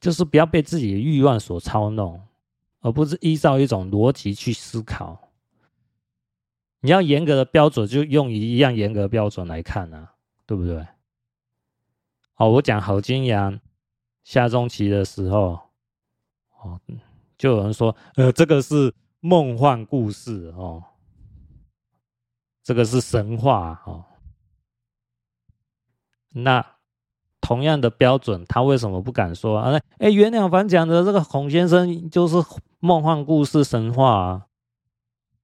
A: 就是不要被自己的欲望所操弄，而不是依照一种逻辑去思考。你要严格的标准，就用一样严格标准来看啊，对不对？哦，我讲郝金阳夏中棋的时候，哦，就有人说，呃，这个是梦幻故事哦，这个是神话哦。那同样的标准，他为什么不敢说啊？哎，袁了凡讲的这个孔先生就是梦幻故事神话啊，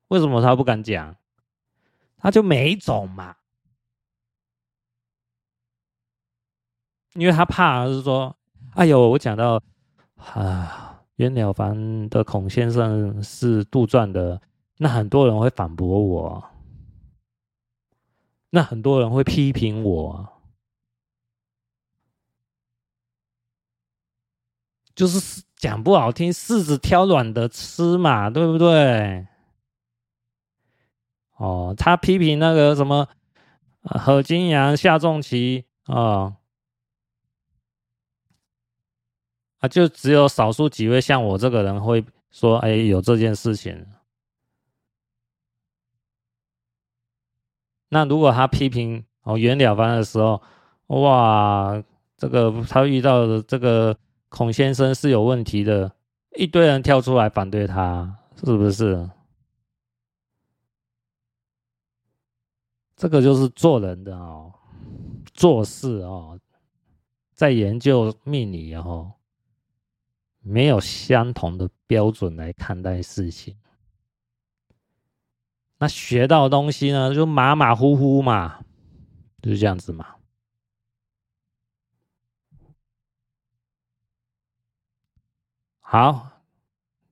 A: 为什么他不敢讲？他就没种嘛，因为他怕是说哎呦，我讲到啊，袁了凡的孔先生是杜撰的，那很多人会反驳我，那很多人会批评我，就是讲不好听，柿子挑软的吃嘛，对不对？哦，他批评那个什么，何金阳、夏仲期啊，啊，就只有少数几位像我这个人会说，哎，有这件事情。那如果他批评哦袁了凡的时候，哇，这个他遇到的这个孔先生是有问题的，一堆人跳出来反对他，是不是？这个就是做人的哦，做事哦，在研究命理哦，没有相同的标准来看待事情。那学到的东西呢，就马马虎虎嘛，就是这样子嘛。好，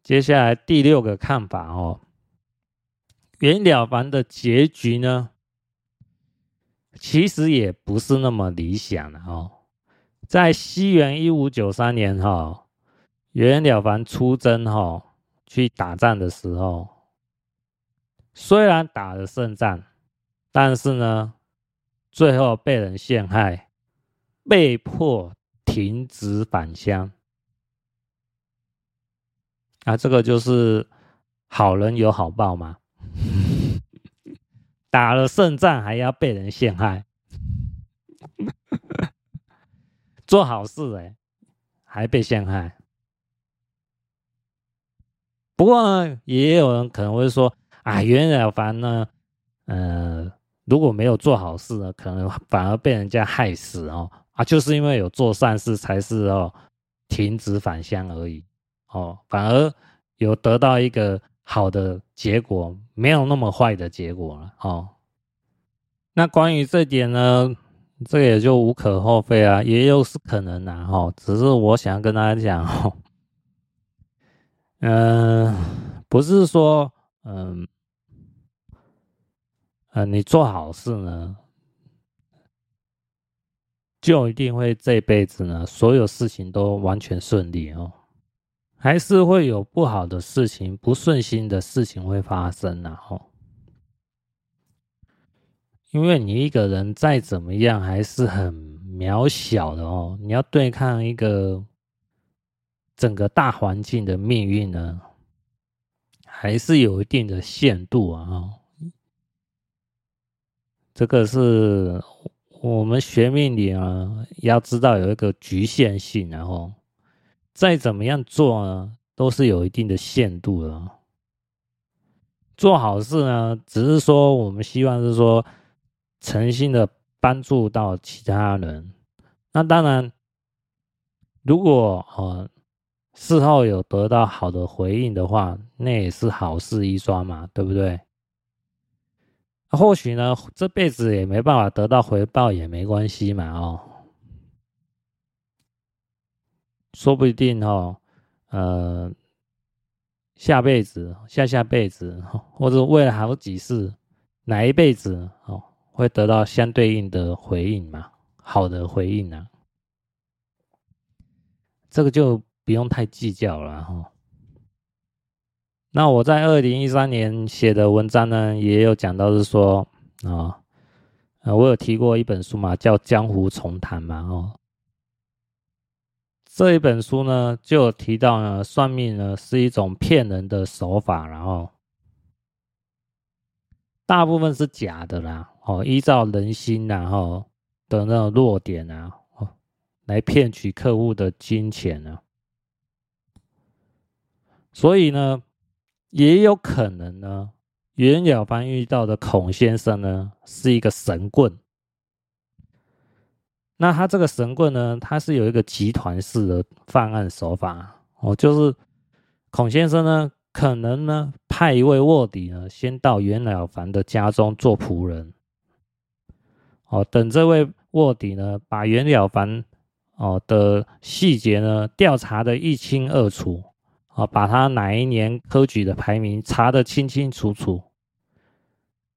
A: 接下来第六个看法哦，袁了凡的结局呢？其实也不是那么理想的哦。在西元一五九三年哈，袁了凡出征哈去打仗的时候，虽然打了胜仗，但是呢，最后被人陷害，被迫停职返乡。啊，这个就是好人有好报嘛。打了胜仗还要被人陷害，做好事哎，还被陷害。不过呢，也有人可能会说：“啊，袁了凡呢，呃，如果没有做好事呢，可能反而被人家害死哦。啊，就是因为有做善事，才是哦，停止返乡而已哦，反而有得到一个好的结果。”没有那么坏的结果了哦。那关于这点呢，这也就无可厚非啊，也有是可能的哦。只是我想跟大家讲哦，嗯，不是说嗯，呃，你做好事呢，就一定会这辈子呢，所有事情都完全顺利哦。还是会有不好的事情、不顺心的事情会发生，然后，因为你一个人再怎么样还是很渺小的哦，你要对抗一个整个大环境的命运呢，还是有一定的限度啊。这个是我们学命理啊，要知道有一个局限性，然后。再怎么样做呢，都是有一定的限度的。做好事呢，只是说我们希望是说诚心的帮助到其他人。那当然，如果呃事后有得到好的回应的话，那也是好事一桩嘛，对不对？或许呢，这辈子也没办法得到回报，也没关系嘛，哦。说不定哦，呃，下辈子、下下辈子，或者未来好几世，哪一辈子哦，会得到相对应的回应嘛？好的回应呢、啊？这个就不用太计较了哈。那我在二零一三年写的文章呢，也有讲到是说啊，呃，我有提过一本书嘛，叫《江湖重谈》嘛，哦。这一本书呢，就提到呢，算命呢是一种骗人的手法，然后大部分是假的啦，哦，依照人心然后的那种弱点啊，哦，来骗取客户的金钱呢，所以呢，也有可能呢，袁了凡遇到的孔先生呢，是一个神棍。那他这个神棍呢，他是有一个集团式的犯案手法哦，就是孔先生呢，可能呢派一位卧底呢，先到袁了凡的家中做仆人，哦，等这位卧底呢把袁了凡哦的细节呢，调查的一清二楚，啊，把他哪一年科举的排名查得清清楚楚，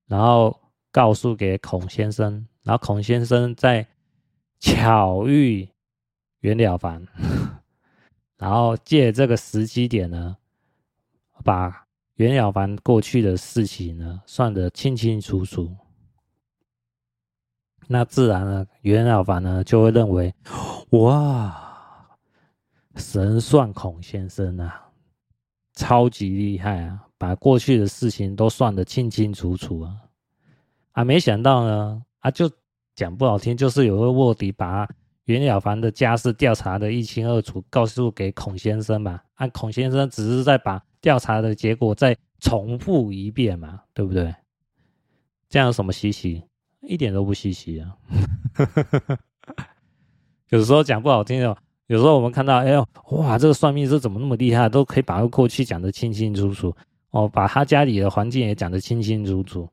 A: 然后告诉给孔先生，然后孔先生在巧遇袁了凡，然后借这个时机点呢，把袁了凡过去的事情呢算得清清楚楚。那自然呢，袁了凡呢就会认为，哇，神算孔先生啊，超级厉害啊，把过去的事情都算得清清楚楚啊，啊，没想到呢，啊，就讲不好听，就是有个卧底把袁了凡的家事调查的一清二楚，告诉给孔先生嘛，啊，孔先生只是在把调查的结果再重复一遍嘛，对不对？这样有什么稀奇？一点都不稀奇啊！有时候讲不好听的，有时候我们看到，哎呦，哇，这个算命是怎么那么厉害，都可以把他过去讲得清清楚楚哦，把他家里的环境也讲得清清楚楚，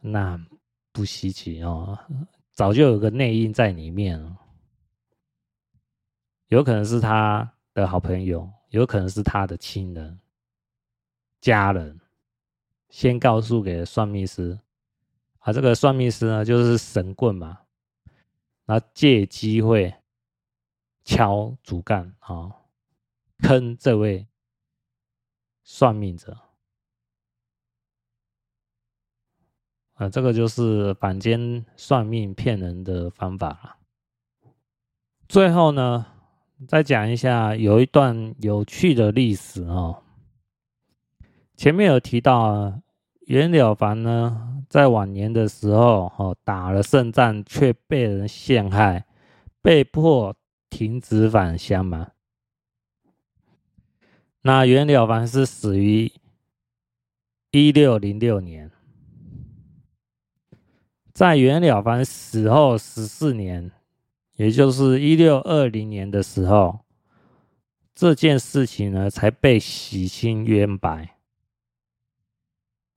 A: 那不稀奇哦，早就有个内应在里面了，有可能是他的好朋友，有可能是他的亲人、家人，先告诉给算命师。啊，这个算命师呢，就是神棍嘛，然后借机会敲竹杠啊，坑这位算命者。啊，这个就是坊间算命骗人的方法了。最后呢，再讲一下有一段有趣的历史哦。前面有提到啊，袁了凡呢。在晚年的时候，哦，打了胜仗，却被人陷害，被迫停止返乡嘛。那袁了凡是死于一六零六年，在袁了凡死后十四年，也就是一六二零年的时候，这件事情呢才被洗清冤白。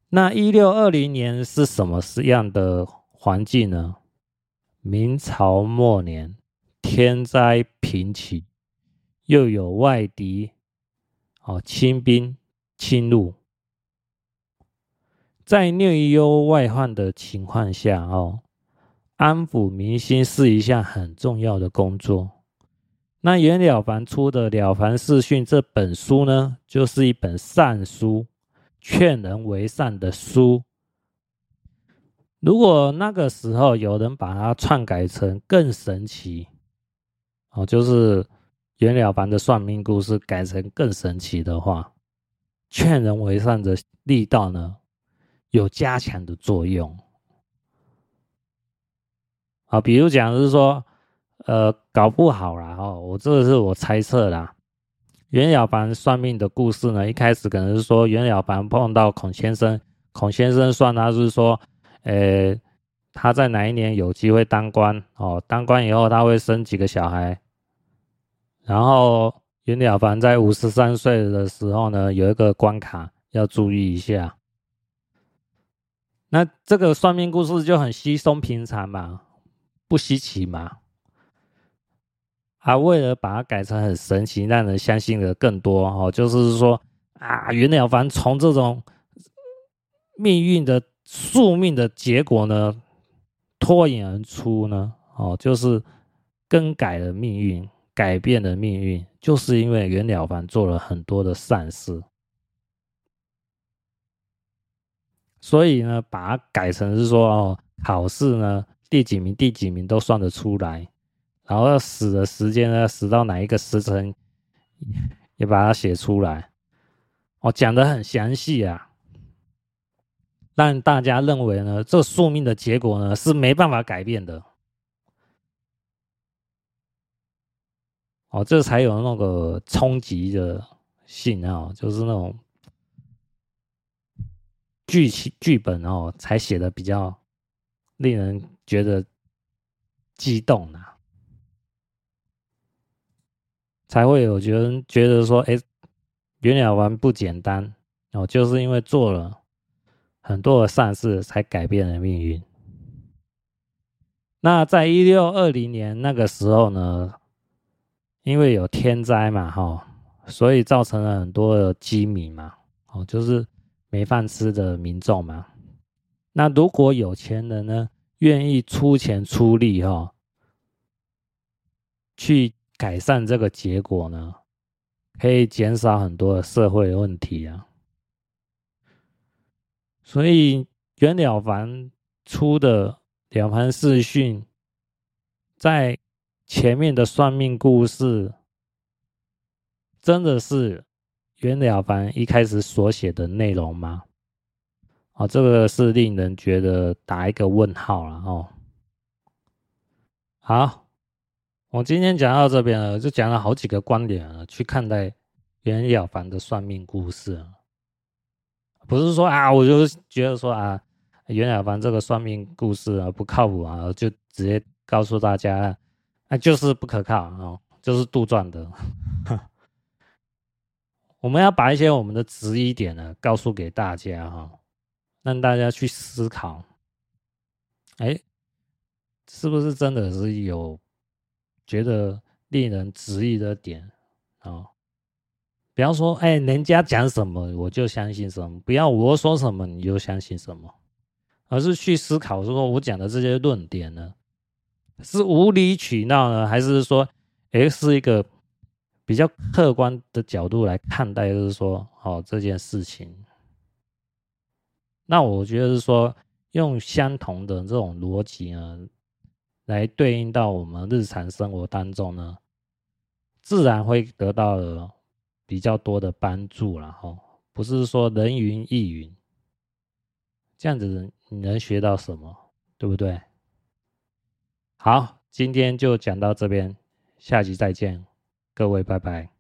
A: 那一六二零年是什么样的环境呢？明朝末年，天灾频起，又有外敌哦，清兵侵入，在内忧外患的情况下哦，安抚民心是一项很重要的工作。那袁了凡出的《了凡四训》这本书呢，就是一本善书。劝人为善的书，如果那个时候有人把它篡改成更神奇，哦，就是袁了凡的算命故事改成更神奇的话，劝人为善的力道呢，有加强的作用。啊，比如讲是说，呃，搞不好啦，哦，我这个是我猜测啦。袁了凡算命的故事呢，一开始可能是说袁了凡碰到孔先生，孔先生算他是说，呃，他在哪一年有机会当官哦，当官以后他会生几个小孩，然后袁了凡在五十三岁的时候呢，有一个关卡要注意一下，那这个算命故事就很稀松平常嘛，不稀奇嘛。啊，为了把它改成很神奇，让人相信的更多哦，就是说啊，袁了凡从这种命运的宿命的结果呢，脱颖而出呢，哦，就是更改了命运，改变了命运，就是因为袁了凡做了很多的善事，所以呢，把它改成是说哦，考试呢，第几名，第几名都算得出来。然后要死的时间呢，死到哪一个时辰，也把它写出来。哦，讲得很详细啊，让大家认为呢，这宿命的结果呢是没办法改变的。哦，这才有那个冲击的性啊，就是那种剧情剧本哦，才写的比较令人觉得激动啊。才会有觉得觉得说，哎，袁了凡不简单哦，就是因为做了很多的善事，才改变了命运。那在一六二零年那个时候呢，因为有天灾嘛，哈，所以造成了很多的饥民嘛，哦，就是没饭吃的民众嘛。那如果有钱人呢，愿意出钱出力，哈，去改善这个结果呢，可以减少很多的社会问题啊。所以袁了凡出的《了凡四训》在。前面的算命故事，真的是袁了凡一开始所写的内容吗？哦，这个是令人觉得打一个问号了哦。好，我今天讲到这边了，就讲了好几个观点了，去看待袁了凡的算命故事。不是说啊，我就觉得说啊，袁了凡这个算命故事啊不靠谱啊，就直接告诉大家。那就是不可靠哦，就是杜撰的。我们要把一些我们的质疑点呢，告诉给大家哈，让大家去思考。哎，是不是真的是有觉得令人质疑的点啊？比方说，哎，人家讲什么我就相信什么，不要我说什么你就相信什么，而是去思考说，我讲的这些论点呢，是无理取闹呢，还是说，诶，是一个比较客观的角度来看待，就是说，哦，这件事情。那我觉得是说，用相同的这种逻辑呢，来对应到我们日常生活当中呢，自然会得到了比较多的帮助了哈。不是说人云亦云，这样子你能学到什么，对不对？好，今天就讲到这边，下集再见，各位拜拜。